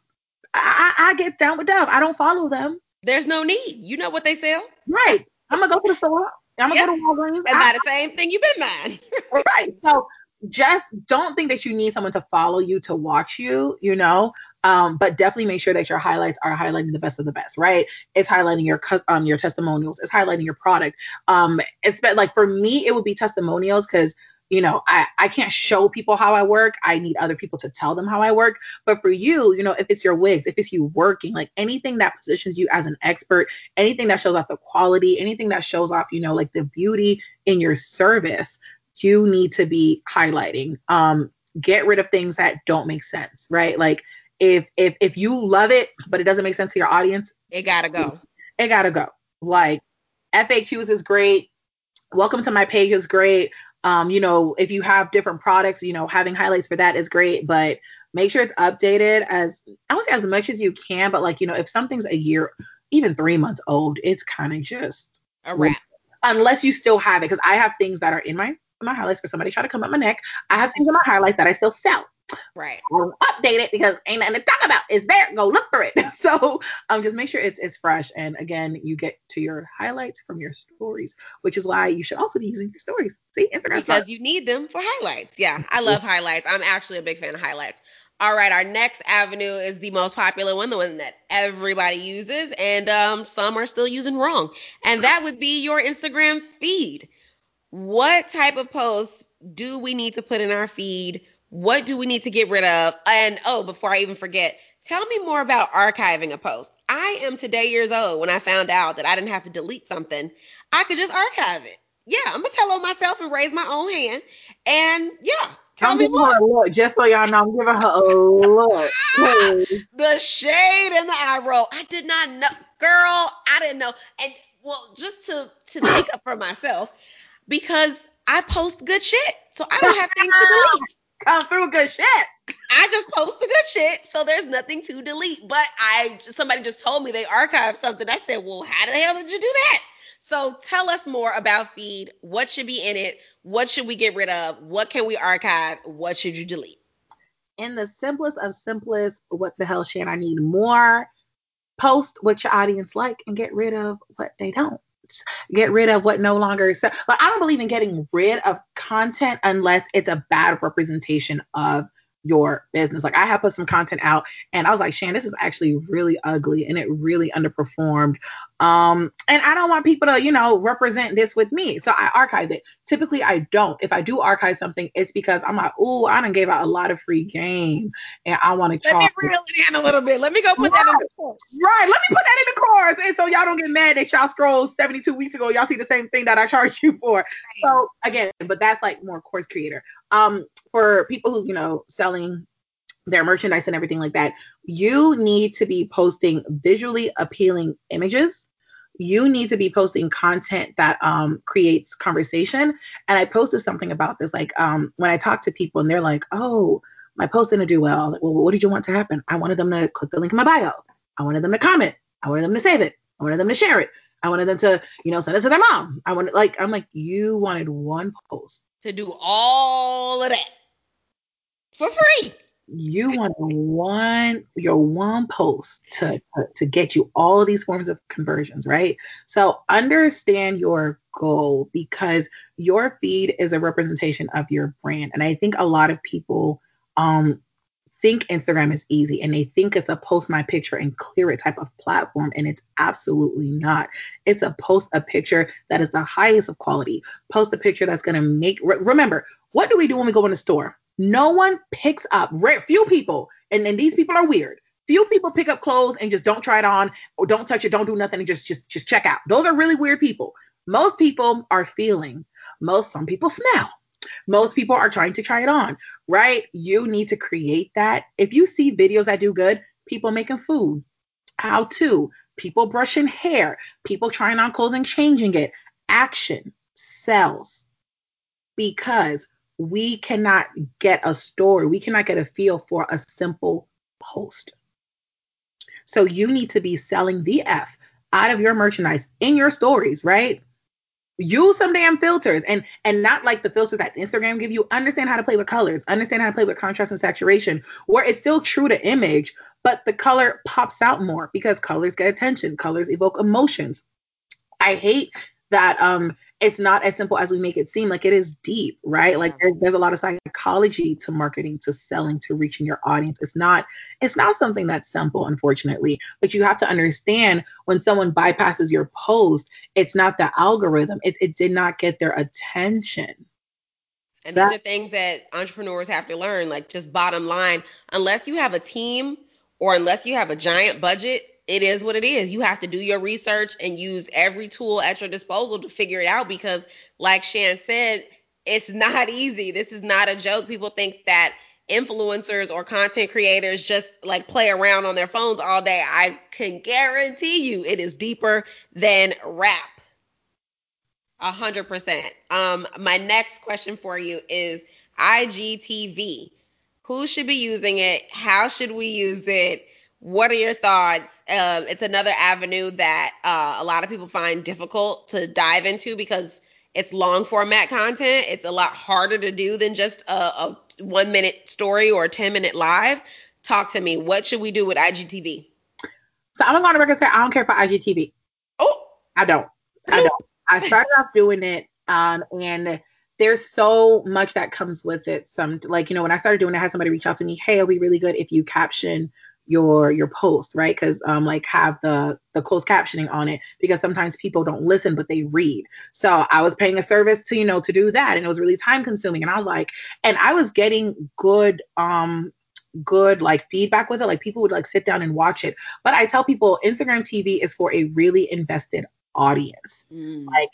I, I get down with Dove. I don't follow them. There's no need. You know what they sell. Right. I'm gonna go to the store. I'm gonna Yep. go to Walgreens. And buy the same thing you've been buying. (laughs) right. So just don't think that you need someone to follow you to watch you, you know. Um, but definitely make sure that your highlights are highlighting the best of the best, right? It's highlighting your um your testimonials, it's highlighting your product. Um, it's like for me, it would be testimonials because you know I I can't show people how I work. I need other people to tell them how I work. But for you, you know, if it's your wigs, if it's you working, like anything that positions you as an expert, anything that shows off the quality, anything that shows off, you know, like the beauty in your service, you need to be highlighting. Um, get rid of things that don't make sense, right? Like if if if you love it but it doesn't make sense to your audience, It gotta go. it gotta go. Like FAQs is great. Welcome to my page is great. Um, you know, if you have different products, you know, having highlights for that is great, but make sure it's updated as I would say as much as you can. But like, you know, if something's a year, even three months old, it's kind of just A wrap. unless you still have it. Because I have things that are in my my highlights for somebody try to come up my neck. I have things in my highlights that I still sell. Right. Update it because ain't nothing to talk about. It's there. Go look for it. (laughs) So um, just make sure it's it's fresh. And again, you get to your highlights from your stories, which is why you should also be using your stories. See, Instagram Because you need them for highlights. Yeah, I love highlights. I'm actually a big fan of highlights. All right, our next avenue is the most popular one, the one that everybody uses, and um, some are still using wrong. And that would be your Instagram feed. What type of posts do we need to put in our feed? What do we need to get rid of? And oh, before I even forget, tell me more about archiving a post. I am today years old when I found out that I didn't have to delete something. I could just archive it. Yeah, I'm gonna tell on myself and raise my own hand. And yeah, tell I'm me more. look, just so y'all know. I'm giving her a look. Please. (laughs) The shade and the eye roll. I did not know, girl. I didn't know. And well, just to to make up for myself, because I post good shit, so I don't have things to (laughs) delete. Come through good shit. I just post the good shit, so there's nothing to delete. But I somebody just told me they archived something. I said, well, how the hell did you do that? So tell us more about feed. What should be in it? What should we get rid of? What can we archive? What should you delete? in the simplest of simplest, what the hell, Shan? I need more. Post what your audience like and get rid of what they don't. Get rid of what no longer is. Like I don't believe in getting rid of content unless it's a bad representation of your business. Like I have put some content out and I was like, Shan, this is actually really ugly and it really underperformed. Um, and I don't want people to, you know, represent this with me. So I archived it. Typically I don't. If I do archive something, it's because I'm like, oh, I done gave out a lot of free game and I want to Let me reel it in a little bit. Let me go put that in the course. Right, let me put that in the course. And so y'all don't get mad that y'all scrolled 72 weeks ago. Y'all see the same thing that I charged you for. So again, but that's like more course creator. Um, for people who's, you know, selling their merchandise and everything like that, you need to be posting visually appealing images. You need to be posting content that um, creates conversation. And I posted something about this, like um, when I talk to people and they're like, "Oh, my post didn't do well." I was like, "Well, what did you want to happen?" I wanted them to click the link in my bio. I wanted them to comment. I wanted them to save it. I wanted them to share it. I wanted them to, you know, send it to their mom. I wanted like I'm like, you wanted one post. To do all of that for free. You want one your one post to to get you all these forms of conversions, right? So understand your goal because your feed is a representation of your brand. And I think a lot of people um think Instagram is easy and they think it's a post my picture and clear it type of platform. And it's absolutely not. It's a post a picture that is the highest of quality. Post a picture that's going to make, re- remember, what do we do when we go in the store? No one picks up, rare, few people, and, then these people are weird. Few people pick up clothes and just don't try it on or don't touch it, don't do nothing and just just just check out. Those are really weird people. Most people are feeling. Most some people smell. Most people are trying to try it on, right? You need to create that. If you see videos that do good, people making food, how to, people brushing hair, people trying on clothes and changing it, action sells because we cannot get a story, we cannot get a feel for a simple post. So you need to be selling the F out of your merchandise in your stories, right? use some damn filters and and not like the filters that Instagram give you. Understand how to play with colors, understand how to play with contrast and saturation, where it's still true to image, but the color pops out more because colors get attention, colors evoke emotions. I hate that um it's not as simple as we make it seem like it is deep right? Like there, there's a lot of psychology to marketing to selling to reaching your audience. It's not it's not something that's simple unfortunately but you have to understand when someone bypasses your post it's not the algorithm. It, it did not get their attention. And that, these are things that entrepreneurs have to learn like just bottom line unless you have a team or unless you have a giant budget it is what it is. You have to do your research and use every tool at your disposal to figure it out because, like Shan said, it's not (laughs) easy. This is not a joke. People think that influencers or content creators just like play around on their phones all day. I can guarantee you it is deeper than rap. A hundred percent. Um, my next question for you is IGTV. Who should be using it? How should we use it? What are your thoughts? Uh, it's another avenue that uh, a lot of people find difficult to dive into because it's long format content. It's a lot harder to do than just a, a one minute story or a 10 minute live. Talk to me. What should we do with IGTV? So I'm gonna go on record and say I don't care for IGTV. Oh, I don't. I don't. I started off doing it, um, and there's so much that comes with it. Some like you know when I started doing it, I had somebody reach out to me, hey, it'll be really good if you caption your your post right? Because um like have the the closed captioning on it because sometimes people don't listen but they read. So i was paying a service to you know to do that and it was really time consuming and i was like and i was getting good um good like feedback with it. Like people would like sit down and watch it. But i tell people instagram tv is for a really invested audience. Mm. like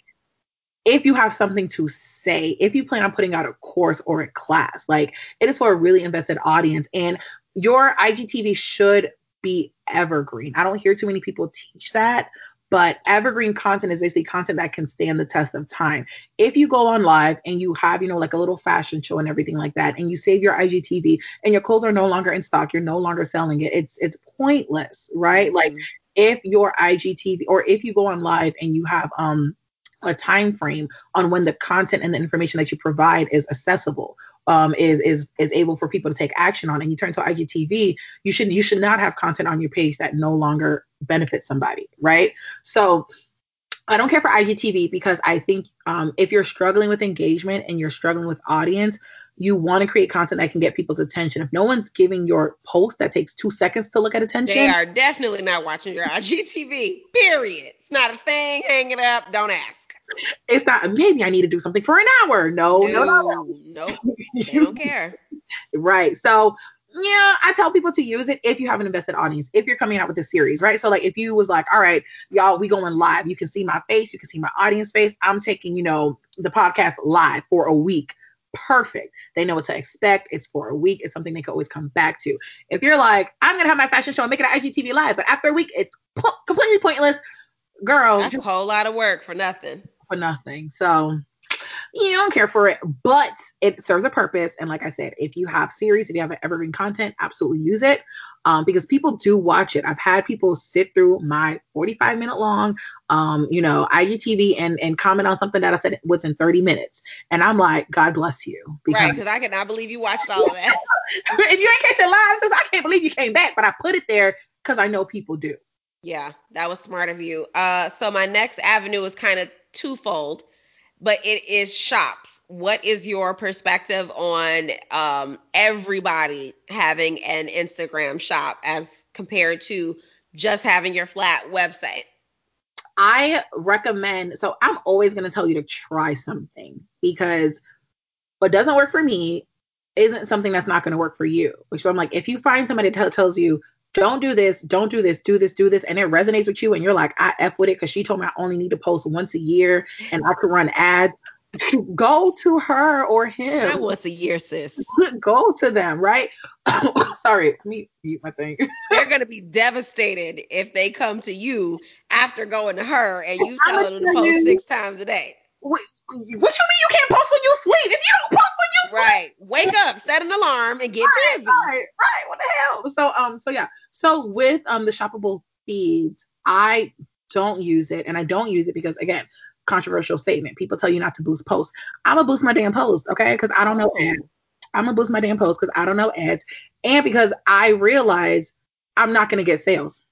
if you have something to say, if you plan on putting out a course or a class, like it is for a really invested audience. And your IGTV should be evergreen. I don't hear too many people teach that, but evergreen content is basically content that can stand the test of time. If you go on live and you have, you know, like a little fashion show and everything like that, and you save your IGTV and your clothes are no longer in stock, you're no longer selling it. It's it's pointless, right? Mm-hmm. Like if your IGTV or if you go on live and you have um a time frame on when the content and the information that you provide is accessible um, is is is able for people to take action on and you turn to IGTV you should you should not have content on your page that no longer benefits somebody right so I don't care for IGTV because I think um, if you're struggling with engagement and you're struggling with audience, you want to create content that can get people's attention. If no one's giving your post that takes two seconds to look at attention, they are definitely not watching your IGTV. Period. It's not a thing. Hang it up. Don't ask. It's not maybe I need to do something for an hour. No, no, no, no. No, they don't care. (laughs) right. So yeah, I tell people to use it if you have an invested audience, if you're coming out with a series, right? So like if you was like, all right, y'all, we going live, you can see my face, you can see my audience face. I'm taking, you know, the podcast live for a week. Perfect. They know what to expect. It's for a week. It's something they can always come back to. If you're like, I'm gonna have my fashion show and make it an IGTV live, but after a week, it's po- completely pointless. Girl, that's a whole lot of work for nothing for nothing. So you don't care for it, but it serves a purpose. And like I said, if you have series, if you have evergreen content, absolutely use it um, because people do watch it. I've had people sit through my 45 minute long, um, you know, IGTV and and comment on something that I said within 30 minutes, and I'm like, God bless you. Because, right? Because I cannot believe you watched all of that. (laughs) if you ain't catch it live, says I can't believe you came back, but I put it there because I know people do. Yeah, that was smart of you. Uh, so my next avenue is kind of twofold, but it is shops. What is your perspective on um, everybody having an Instagram shop as compared to just having your flat website? I recommend, so I'm always going to tell you to try something because what doesn't work for me isn't something that's not going to work for you. So I'm like, if you find somebody that tells you, don't do this, don't do this, do this, do this, and it resonates with you, and you're like, I F with it because she told me I only need to post once a year and I can run ads. (laughs) Go to her or him. That once a year, sis. (laughs) Go to them, right? (coughs) Sorry, let me mute my thing. (laughs) They're gonna be devastated if they come to you after going to her and you tell them to post six times a day. What, what you mean you can't post when you sleep? If you don't post when you sleep, right? Wake up, set an alarm, and get right, busy. Right, right. What the hell? So um, so yeah. So with um the shoppable feeds, I don't use it, and I don't use it because again, controversial statement. People tell you not to boost posts. I'm gonna boost my damn post, okay? Because I don't know Oh. ads. I'm gonna boost my damn post because I don't know ads, and because I realize I'm not gonna get sales.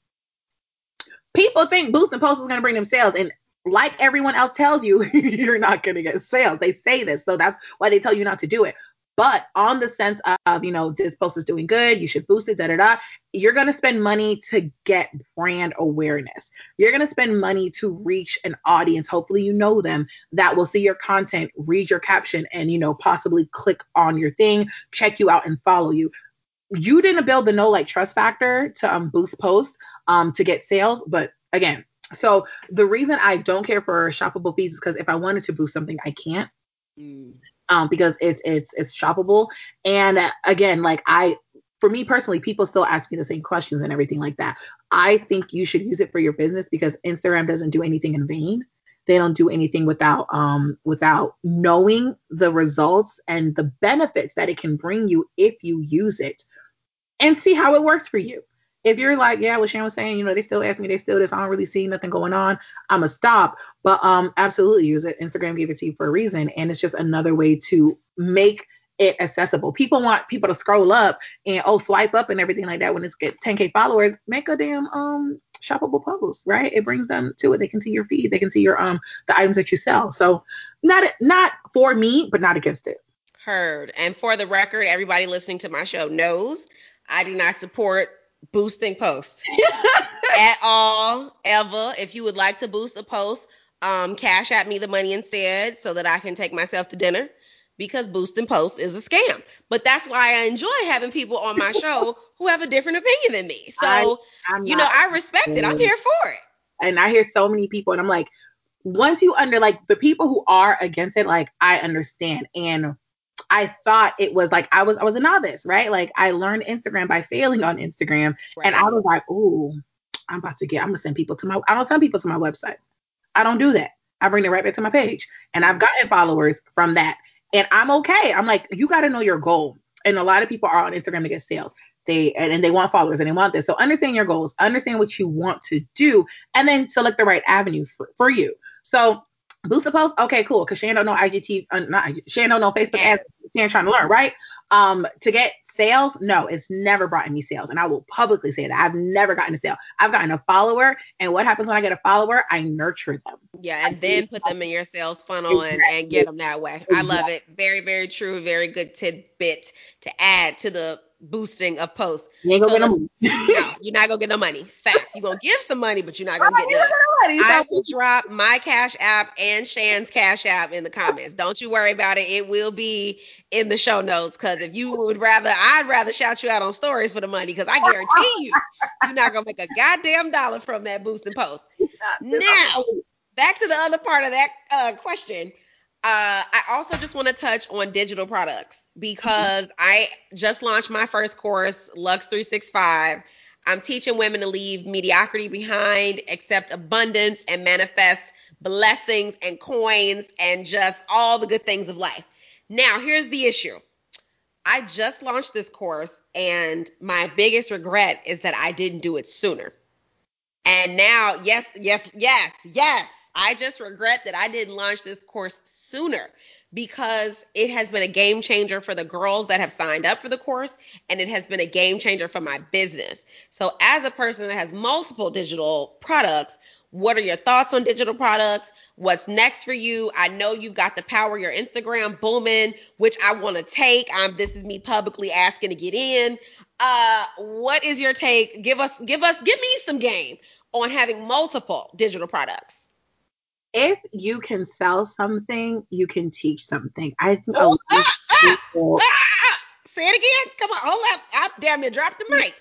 People think boosting posts is gonna bring them sales, and like everyone else tells you, (laughs) you're not gonna get sales. They say this, so that's why they tell you not to do it. But on the sense of, you know, this post is doing good, you should boost it, da da da. You're gonna spend money to get brand awareness. You're gonna spend money to reach an audience. Hopefully, you know them that will see your content, read your caption, and you know, possibly click on your thing, check you out, and follow you. You didn't build the no like trust factor to um, boost posts um, to get sales, but again, so the reason I don't care for shoppable feeds is because if I wanted to boost something, I can't Mm. um, because it's it's it's shoppable. And again, like I, for me personally, people still ask me the same questions and everything like that. I think you should use it for your business because Instagram doesn't do anything in vain. They don't do anything without um without knowing the results and the benefits that it can bring you if you use it and see how it works for you. If you're like, yeah, what Shan was saying, you know, they still ask me, they still this, I don't really see nothing going on. I'ma stop. But um, absolutely use it. Instagram gave it to you for a reason, and it's just another way to make it accessible. People want people to scroll up and oh swipe up and everything like that when it's get 10k followers. Make a damn um shoppable post, right? It brings them to it. They can see your feed. They can see your um the items that you sell. So not not for me, but not against it. Heard. And for the record, everybody listening to my show knows I do not support boosting posts (laughs) at all, ever. If you would like to boost a post, um, cash at me the money instead so that I can take myself to dinner because boosting posts is a scam. But that's why I enjoy having people on my show who have a different opinion than me. So, I- you know, I respect it. I'm here for it. and I hear so many people, and I'm like, once you under like the people who are against it, like I understand. And I thought it was like I was I was a novice, right? Like I learned Instagram by failing on Instagram, and I was like, ooh, I'm about to get. I'm gonna send people to my. I don't send people to my website. I don't do that. I bring it right back to my page, and I've gotten followers from that, and I'm okay. I'm like, you got to know your goal. And a lot of people are on Instagram to get sales. They and, and they want followers and they want this. So understand your goals, understand what you want to do, and then select the right avenue for, for you. So boost a post, okay, cool. Cause Shan don't know IGT, uh, not Shan don't know Facebook ads. Shan trying to learn, right? Um, to get sales, no, it's never brought me sales, and I will publicly say that I've never gotten a sale. I've gotten a follower, and what happens when I get a follower? I nurture them. Yeah, and then put them in your sales funnel and, and get them that way. I love it. Very, very true. Very good tidbit to add to the boosting of posts. You ain't gonna So get let's- them. (laughs) No, you're not gonna get no money. Fact. You're gonna give some money, but you're not gonna get none. money. I will drop my Cash App and Shan's Cash App in the comments. Don't you worry about it. It will be in the show notes. Cause if you would rather, I'd rather shout you out on stories for the money. Cause I guarantee you, you're not gonna make a goddamn dollar from that boosting post. (laughs) Now, (laughs) back to the other part of that uh, question. Uh, I also just want to touch on digital products because I just launched my first course, Lux 365. I'm teaching women to leave mediocrity behind, accept abundance, and manifest blessings and coins and just all the good things of life. Now, here's the issue. I just launched this course, and my biggest regret is that I didn't do it sooner. And now, yes, yes, yes, yes, I just regret that I didn't launch this course sooner because it has been a game changer for the girls that have signed up for the course and it has been a game changer for my business. So, as a person that has multiple digital products, what are your thoughts on digital products? What's next for you? I know you've got the power your Instagram booming, which I want to take. Um, this is me publicly asking to get in. Uh, what is your take? Give us, give us, give me some game on having multiple digital products. If you can sell something, you can teach something. I think a Oh, ah, ah, people- ah, say it again. Come on, hold up. I damn near dropped the mic.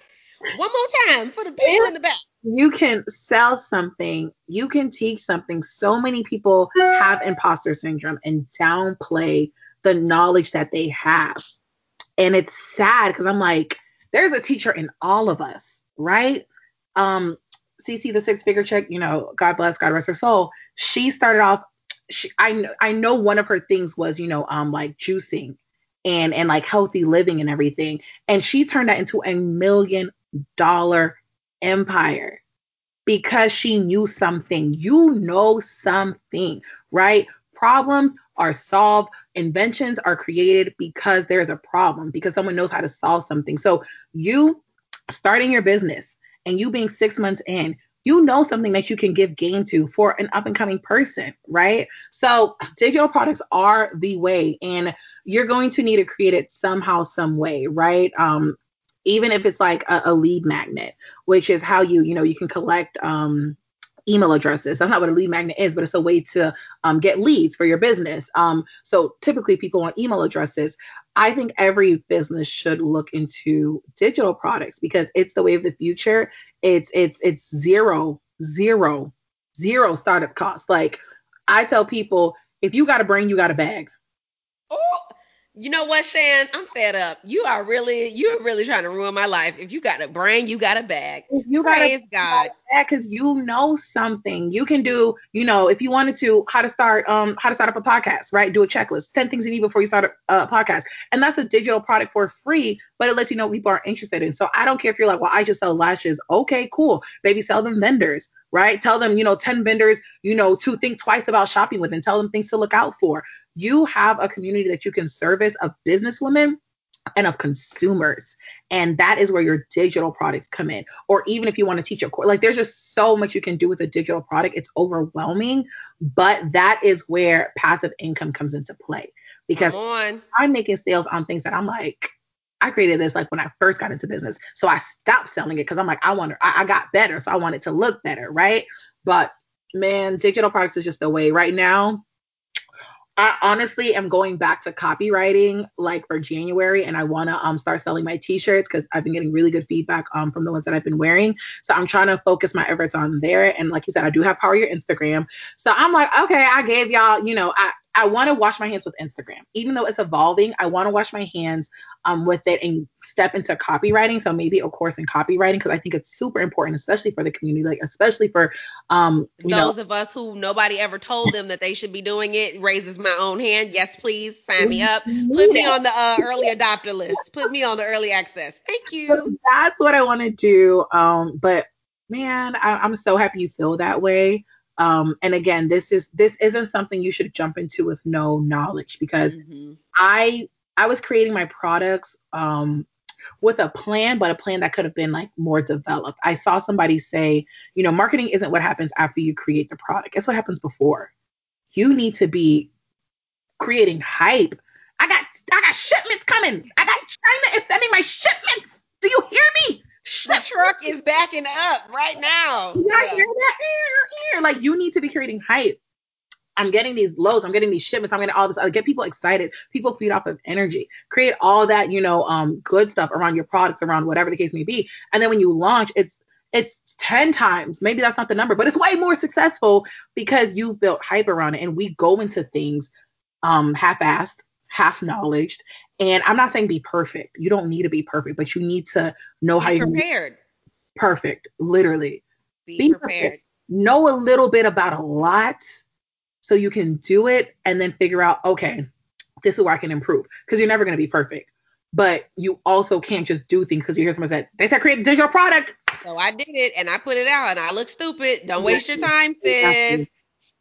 One more time for the people in the back. you can sell something, you can teach something. So many people have imposter syndrome and downplay the knowledge that they have. And it's sad because I'm like, there's a teacher in all of us, right? Um, CC the six figure check, you know, God bless, God rest her soul. She started off, she, I know, I know one of her things was, you know, um, like juicing and and like healthy living and everything. And she turned that into a million dollar empire. because she knew something. You know something, right? Problems are solved, inventions are created because there's a problem, because someone knows how to solve something. So, you starting your business and you being six months in, you know something that you can give gain to for an up and coming person, right? So digital products are the way, and you're going to need to create it somehow, some way, right? Um, even if it's like a, a lead magnet, which is how you, you know, you can collect um email addresses. That's not what a lead magnet is, but it's a way to um, get leads for your business. Um, so typically people want email addresses. I think every business should look into digital products because it's the way of the future. It's it's it's zero zero zero startup cost. Like I tell people, if you got a brain, you got a bag. Oh, you know what, Shan? I'm fed up. You are really, you're really trying to ruin my life. If you got a brain, you got a bag. You Praise got God. because you know something. You can do, you know, if you wanted to, how to start, um, how to start up a podcast, right? Do a checklist, ten things you need before you start a, a podcast, and that's a digital product for free, but it lets you know what people are interested in. So I don't care if you're like, well, I just sell lashes. Okay, cool. Maybe sell them vendors, right? Tell them, you know, 10 vendors, you know, to think twice about shopping with and tell them things to look out for. You have a community that you can service of businesswomen and of consumers. And that is where your digital products come in. Or even if you want to teach a course, like there's just so much you can do with a digital product. It's overwhelming, but that is where passive income comes into play. Because. I'm making sales on things that I'm like, I created this like when I first got into business. So I stopped selling it because I'm like, I want to, I, I got better. So I want it to look better, right? But man, digital products is just the way right now. I honestly am going back to copywriting like for January and I want to um start selling my t-shirts cuz I've been getting really good feedback um from the ones that I've been wearing. So I'm trying to focus my efforts on there and like you said I do have power your Instagram. So I'm like okay, I gave y'all, you know, I I want to wash my hands with Instagram. Even though it's evolving, I want to wash my hands um, with it and step into copywriting. So maybe a course in copywriting because I think it's super important, especially for the community, like especially for um, you know, Those of us who nobody ever told them that they should be doing it raises my own hand. Yes, please sign me up. Put me on the uh, early adopter list. Put me on the early access. Thank you. So that's what I want to do. Um, but man, I, I'm so happy you feel that way. Um, and again, this is this isn't something you should jump into with no knowledge because Mhm. I I was creating my products um, with a plan, but a plan that could have been like more developed. I saw somebody say, you know, marketing isn't what happens after you create the product. It's what happens before. You need to be creating hype. I got I got shipments coming. I got China is sending my shipments. Do you hear me? The truck is backing up right now. (laughs) Guys hear that? Like you need to be creating hype. I'm getting these loads, I'm getting these shipments, I'm getting all this. I get people excited. People feed off of energy. Create all that, you know, um, good stuff around your products, around whatever the case may be. And then when you launch, it's it's 10 times. Maybe that's not the number, but it's way more successful because you've built hype around it. And we go into things um half-assed, half knowledged. And I'm not saying be perfect. You don't need to be perfect, but you need to know how you're prepared. perfect, literally Be, Be prepared. know a little bit about a lot so you can do it and then figure out, okay, this is where I can improve. Because you're never going to be perfect. But you also can't just do things because you hear someone say, they said create a digital product. So I did it and I put it out and I look stupid. Don't waste your time, sis.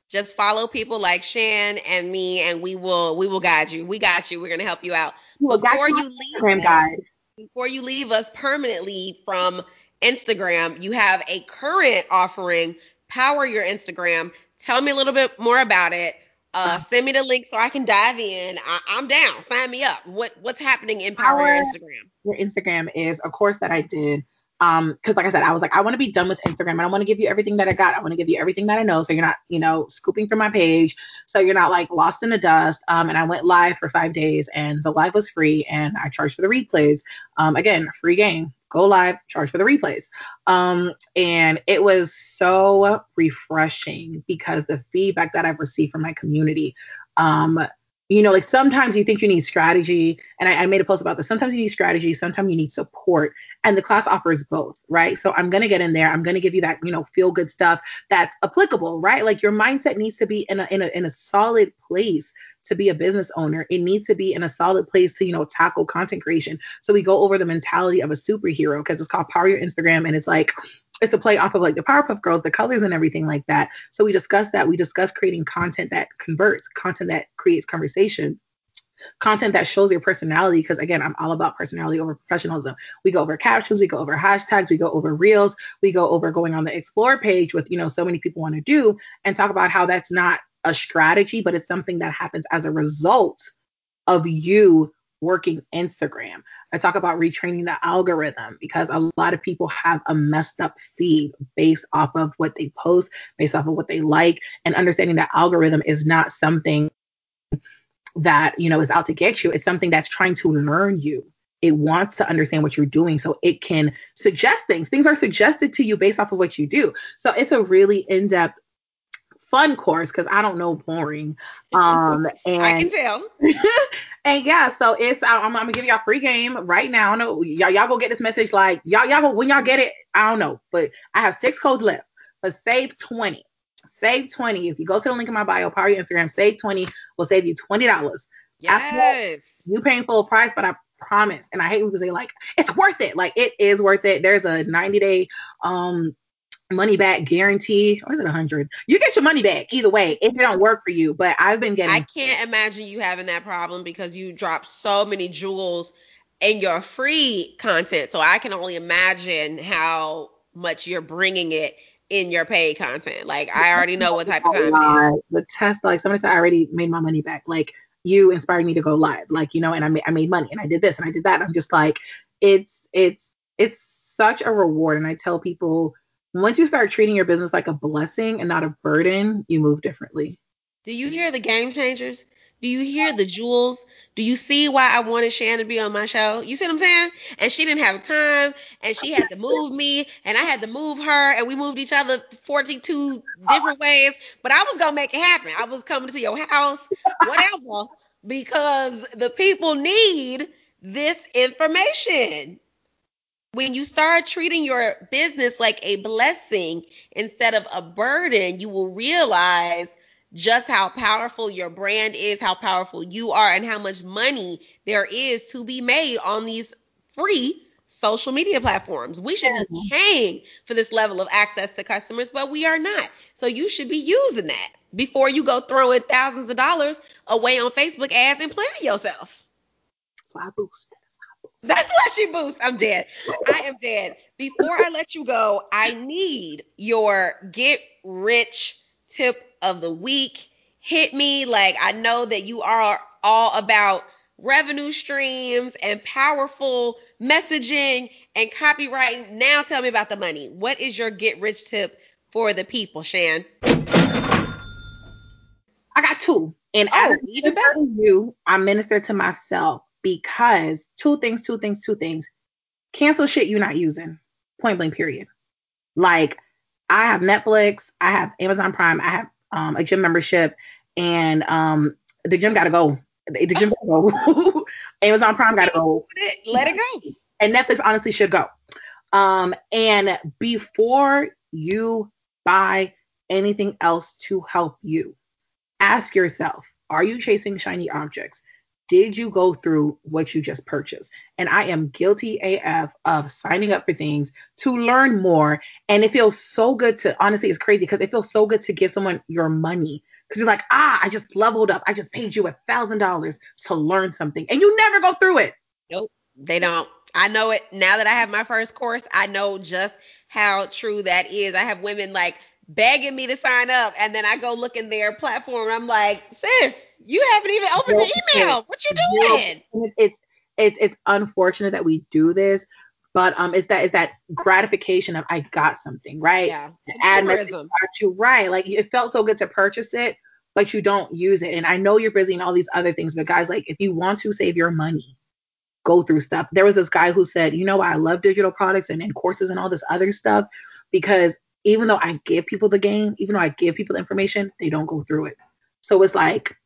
Just follow people like Shan and me and we will we will guide you. We got you. We're gonna help you out. Well, Before you leave Instagram us, guide. before you leave us permanently from Instagram, you have a current offering, Power Your Instagram. Tell me a little bit more about it. Uh, send me the link so I can dive in. I, I'm down. Sign me up. What what's happening in Power Your Power- Instagram? Your Instagram is a course that I did. Um, because like I said, I was like, I want to be done with Instagram. and I want to give you everything that I got. I want to give you everything that I know. So you're not, you know, scooping from my page. So you're not like lost in the dust. Um, and I went live for five days and the live was free and I charged for the replays. Um, again, free game. Go live, charge for the replays. Um, and it was so refreshing because the feedback that I've received from my community, um, you know, like sometimes you think you need strategy, and I, I made a post about this. Sometimes you need strategy, sometimes you need support, and the class offers both, right? So I'm gonna get in there. I'm gonna give you that, you know, feel good stuff that's applicable, right? Like your mindset needs to be in a in a in a solid place to be a business owner. It needs to be in a solid place to, you know, tackle content creation. So we go over the mentality of a superhero because it's called Power Your Instagram and it's like it's a play off of like the Powerpuff Girls, the colors and everything like that. So we discuss that. We discuss creating content that converts, content that creates conversation content that shows your personality because again i'm all about personality over professionalism we go over captions we go over hashtags we go over reels we go over going on the explore page with you know so many people want to do and talk about how that's not a strategy but it's something that happens as a result of you working Instagram. I talk about retraining the algorithm because a lot of people have a messed up feed based off of what they post, based off of what they like, and understanding that algorithm is not something that, you know, is out to get you. It's something that's trying to learn you. It wants to understand what you're doing so it can suggest things. Things are suggested to you based off of what you do. So it's a really in-depth fun course because I don't know boring. (laughs) Um, and I can tell. (laughs) and yeah, so it's I'm, I'm, gonna give y'all free game right now. I know y'all y'all go get this message like y'all y'all go when y'all get it. I don't know, but I have six codes left. But save twenty. Save 20. If you go to the link in my bio, power your Instagram, save 20 will save you $20. Yes. You paying full price, but I promise. And I hate people say like it's worth it. Like it is worth it. There's a 90 day um money back guarantee. Or is it a hundred? You get your money back either way if it don't work for you. But I've been getting. I can't imagine you having that problem because you drop so many jewels in your free content. So I can only imagine how much you're bringing it in your paid content. Like I already know what type of time it is. (laughs) The test, like somebody said, I already made my money back. Like you inspired me to go live. Like you know, and I made I made money and I did this and I did that. I'm just like, it's it's it's such a reward. And I tell people once you start treating your business like a blessing and not a burden, you move differently. Do you hear the game changers? Do you hear the jewels? Do you see why I wanted Shan to be on my show? You see what I'm saying? And she didn't have time, and she had to move me, and I had to move her, and we moved each other 42 different ways. But I was gonna make it happen. I was coming to your house, whatever, because the people need this information. When you start treating your business like a blessing instead of a burden, you will realize just how powerful your brand is, how powerful you are, and how much money there is to be made on these free social media platforms. We should be paying for this level of access to customers, but we are not. So you should be using that before you go throwing thousands of dollars away on Facebook ads and playing yourself. So I boost. That's why she boosts. I'm dead. I am dead. Before I let you go, I need your get rich tip of the week. Hit me. Like, I know that you are all about revenue streams and powerful messaging and copywriting. Now tell me about the money. What is your get rich tip for the people, Shan? I got two. And Oh, even better. to you, I minister to myself because two things, two things, two things. Cancel shit you're not using. Point blank, period. Like, I have Netflix, I have Amazon Prime, I have um, a gym membership, and um, the gym gotta go. The gym gotta go. (laughs) Amazon Prime gotta go. Let it go. and Netflix honestly should go. Um, and before you buy anything else to help you, ask yourself: Are you chasing shiny objects? Did you go through what you just purchased? And I am guilty AF of signing up for things to learn more. And it feels so good to honestly, it's crazy because it feels so good to give someone your money. Because you're like, ah, I just leveled up. I just paid you a thousand dollars to learn something. And you never go through it. Nope, they don't. I know it now that I have my first course. I know just how true that is. I have women like begging me to sign up, and then I go look in their platform, and I'm like, sis, you haven't even opened the email. What you doing? It's it's it's unfortunate that we do this, but um, it's that it's that gratification of I got something right. Yeah, Ad message consumerism. got you right. Like it felt so good to purchase it, but you don't use it. And I know you're busy and all these other things, but guys, like if you want to save your money, go through stuff. There was this guy who said, you know, I love digital products and, and courses and all this other stuff because even though I give people the game, even though I give people the information, they don't go through it. So it's like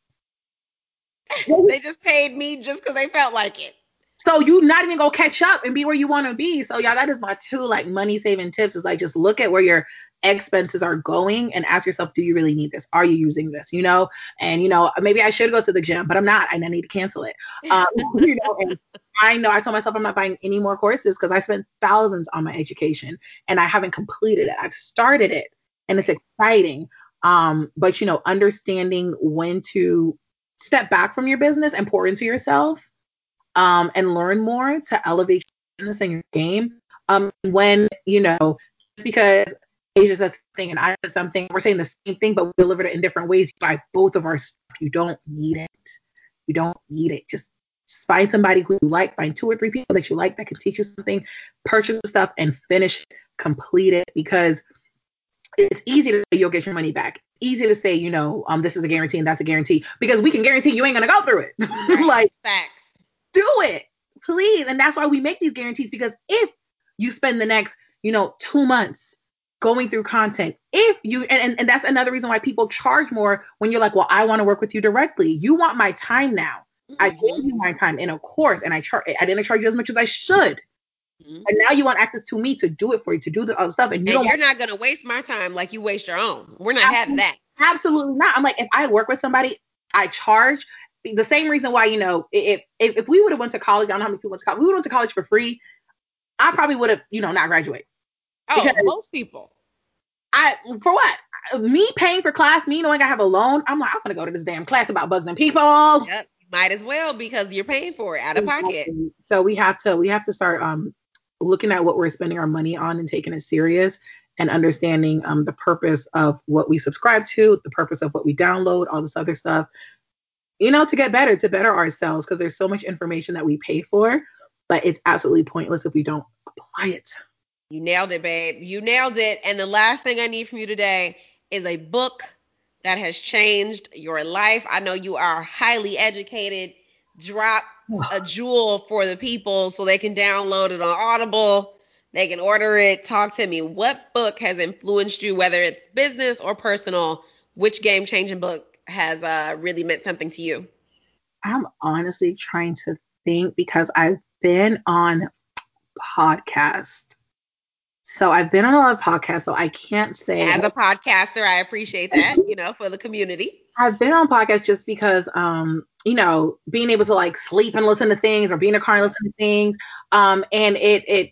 (laughs) They just paid me just because they felt like it. So you not even gonna catch up and be where you want to be. So yeah, that is my two like money saving tips is like just look at where your expenses are going and ask yourself, do you really need this? Are you using this? You know, and you know maybe I should go to the gym, but I'm not, and I need to cancel it. Um, (laughs) (laughs) you know, and I know I told myself I'm not buying any more courses because I spent thousands on my education and I haven't completed it. I've started it and it's exciting. Um, but you know, understanding when to step back from your business and pour into yourself um, and learn more to elevate your business and your game. Um, when you know, just because Asia says something and I said something, we're saying the same thing, but we delivered it in different ways. You buy both of our stuff. You don't need it. You don't need it. Just, just find somebody who you like. Find two or three people that you like that can teach you something. Purchase the stuff and finish, complete it because it's easy to say you'll get your money back. Easy to say, you know, um, this is a guarantee and that's a guarantee because we can guarantee you ain't gonna go through it. (laughs) Right. like Facts. do it, please. And that's why we make these guarantees because if you spend the next, you know, two months going through content, if you, and, and, and that's another reason why people charge more when you're like, well, I want to work with you directly. You want my time now. I Mhm. gave you my time in a course and I char- I didn't charge you as much as I should. Mhm. And now you want access to me to do it for you, to do the other stuff. And you and you're not gonna waste my time like you waste your own. We're not having that. Absolutely not. I'm like, if I work with somebody, I charge. The same reason why, you know, if if, if we would have went to college, I don't know how many people went to college. We would have went to college for free. I probably would have, you know, not graduate. Oh, Because- most people. I for what? Me paying for class, me knowing I have a loan. I'm like, I'm gonna go to this damn class about bugs and people. Yep. Might as well because you're paying for it out of pocket. So we have to we have to start um looking at what we're spending our money on and taking it serious and understanding um the purpose of what we subscribe to, the purpose of what we download, all this other stuff. You know, to get better, to better ourselves because there's so much information that we pay for, but it's absolutely pointless if we don't apply it. You nailed it, babe. You nailed it. And the last thing I need from you today is a book that has changed your life. I know you are highly educated. Drop a (sighs) jewel for the people so they can download it on Audible. They can order it. Talk to me. What book has influenced you, whether it's business or personal? Which game changing book has uh, really meant something to you? I'm honestly trying to think because I've been on podcast. So I've been on a lot of podcasts, so I can't say As a podcaster, I appreciate that, you know, for the community. I've been on podcasts just because, um, you know, being able to like sleep and listen to things or be in a car and listen to things. Um, and it, it,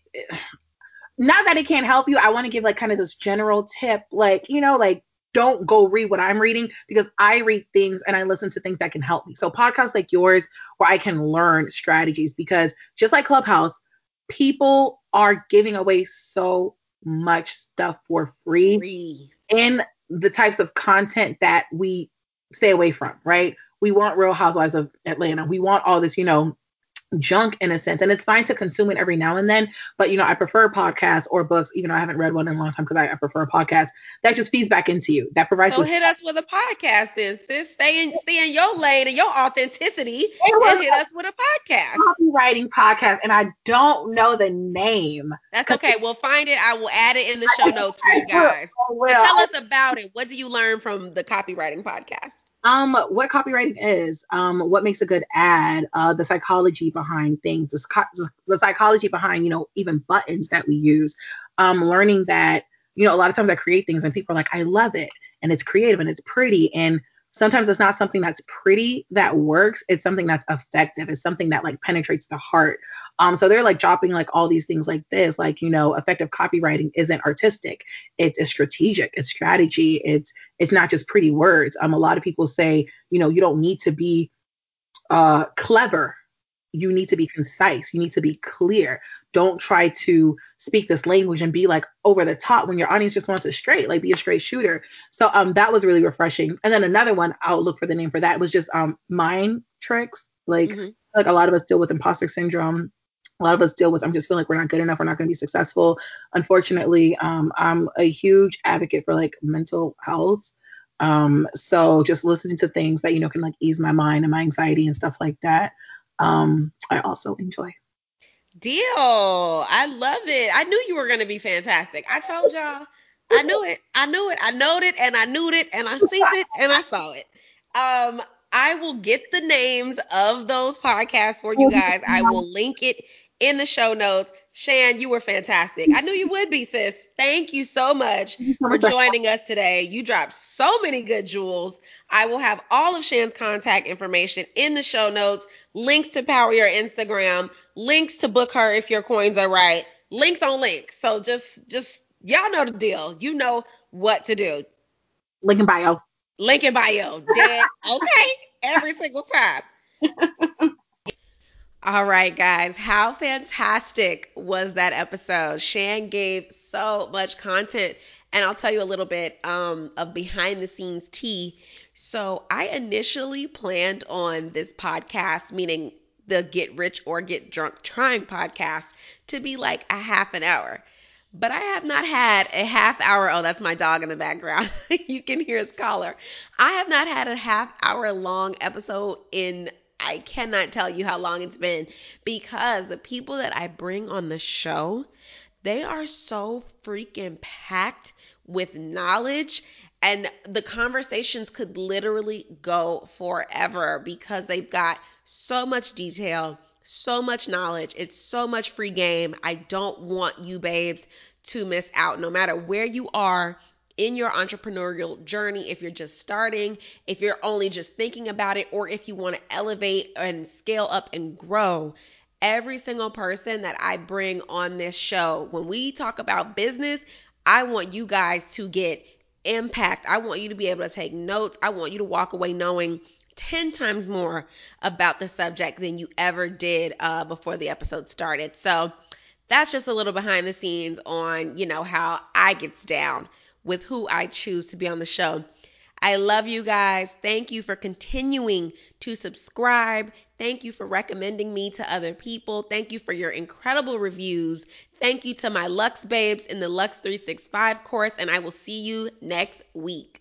not that it can't help you. I want to give like kind of this general tip, like, you know, like don't go read what I'm reading because I read things and I listen to things that can help me. So podcasts like yours where I can learn strategies because just like Clubhouse, people are giving away so much stuff for free Free. in the types of content that we stay away from, right? We want Real Housewives of Atlanta. We want all this, you know, junk in a sense. And it's fine to consume it every now and then. But, you know, I prefer podcasts or books, even though I haven't read one in a long time because I, I prefer a podcast that just feeds back into you, that provides So hit us with a podcast then, sis. Stay in, stay in your lane and your authenticity and hit us with a podcast. copywriting podcast. And I don't know the name. That's okay. We'll find it. I will add it in the show notes for you guys. Oh, will. tell us about it. What do you learn from the copywriting podcast? Um what copywriting is um what makes a good ad uh the psychology behind things the, the psychology behind you know even buttons that we use. Um learning that you know a lot of times i create things and people are like i love it and it's creative and it's pretty and sometimes it's not something that's pretty that works it's something that's effective it's something that like penetrates the heart. Um so they're like dropping like all these things like this like you know effective copywriting isn't artistic. It's, it's strategic it's strategy it's it's not just pretty words. Um a lot of people say you know you don't need to be uh clever you need to be concise. You need to be clear. Don't try to speak this language and be like over the top when your audience just wants it straight like be a straight shooter. So um that was really refreshing. And then another one i'll look for the name for that was just um mind tricks. Like Mhm. like a lot of us deal with imposter syndrome. A lot of us deal with i'm just feeling like we're not good enough we're not going to be successful. Unfortunately um, i'm a huge advocate for like mental health. Um, so just listening to things that you know can like ease my mind and my anxiety and stuff like that um, i also enjoy Deal. I love it. I knew you were going to be fantastic. I told y'all. I knew it. I knew it. I knowed it and I knew it and I seen it and I saw it. Um, I I will get the names of those podcasts for you guys. I will link it in the show notes. Shan, you were fantastic. I knew you would be, sis. Thank you so much for joining us today. You dropped so many good jewels. I will have all of Shan's contact information in the show notes, links to power your Instagram, links to book her if your coins are right, links on links. So just just y'all know the deal. You know what to do. Link in bio. Link in bio. Dead. okay. Every single time. (laughs) All right, guys. How fantastic was that episode? Shan gave so much content. And I'll tell you a little bit um, of behind the scenes tea. So, I initially planned on this podcast, meaning the Get Rich or Get Drunk Trying podcast, to be like a half an hour. But I have not had a half hour. Oh, that's my dog in the background. (laughs) you can hear his collar. I have not had a half hour long episode in I cannot tell you how long it's been because the people that I bring on the show, they are so freaking packed with knowledge and the conversations could literally go forever because they've got so much detail, so much knowledge. It's so much free game. I don't want you babes to miss out no matter where you are in your entrepreneurial journey, if you're just starting, if you're only just thinking about it, or if you want to elevate and scale up and grow, every single person that I bring on this show, when we talk about business, I want you guys to get impact. I want you to be able to take notes. I want you to walk away knowing 10 times more about the subject than you ever did uh, before the episode started. So that's just a little behind the scenes on, you know, how I gets down with who I choose to be on the show. I love you guys. Thank you for continuing to subscribe. Thank you for recommending me to other people. Thank you for your incredible reviews. Thank you to my Lux babes in the Lux 365 course, and I will see you next week.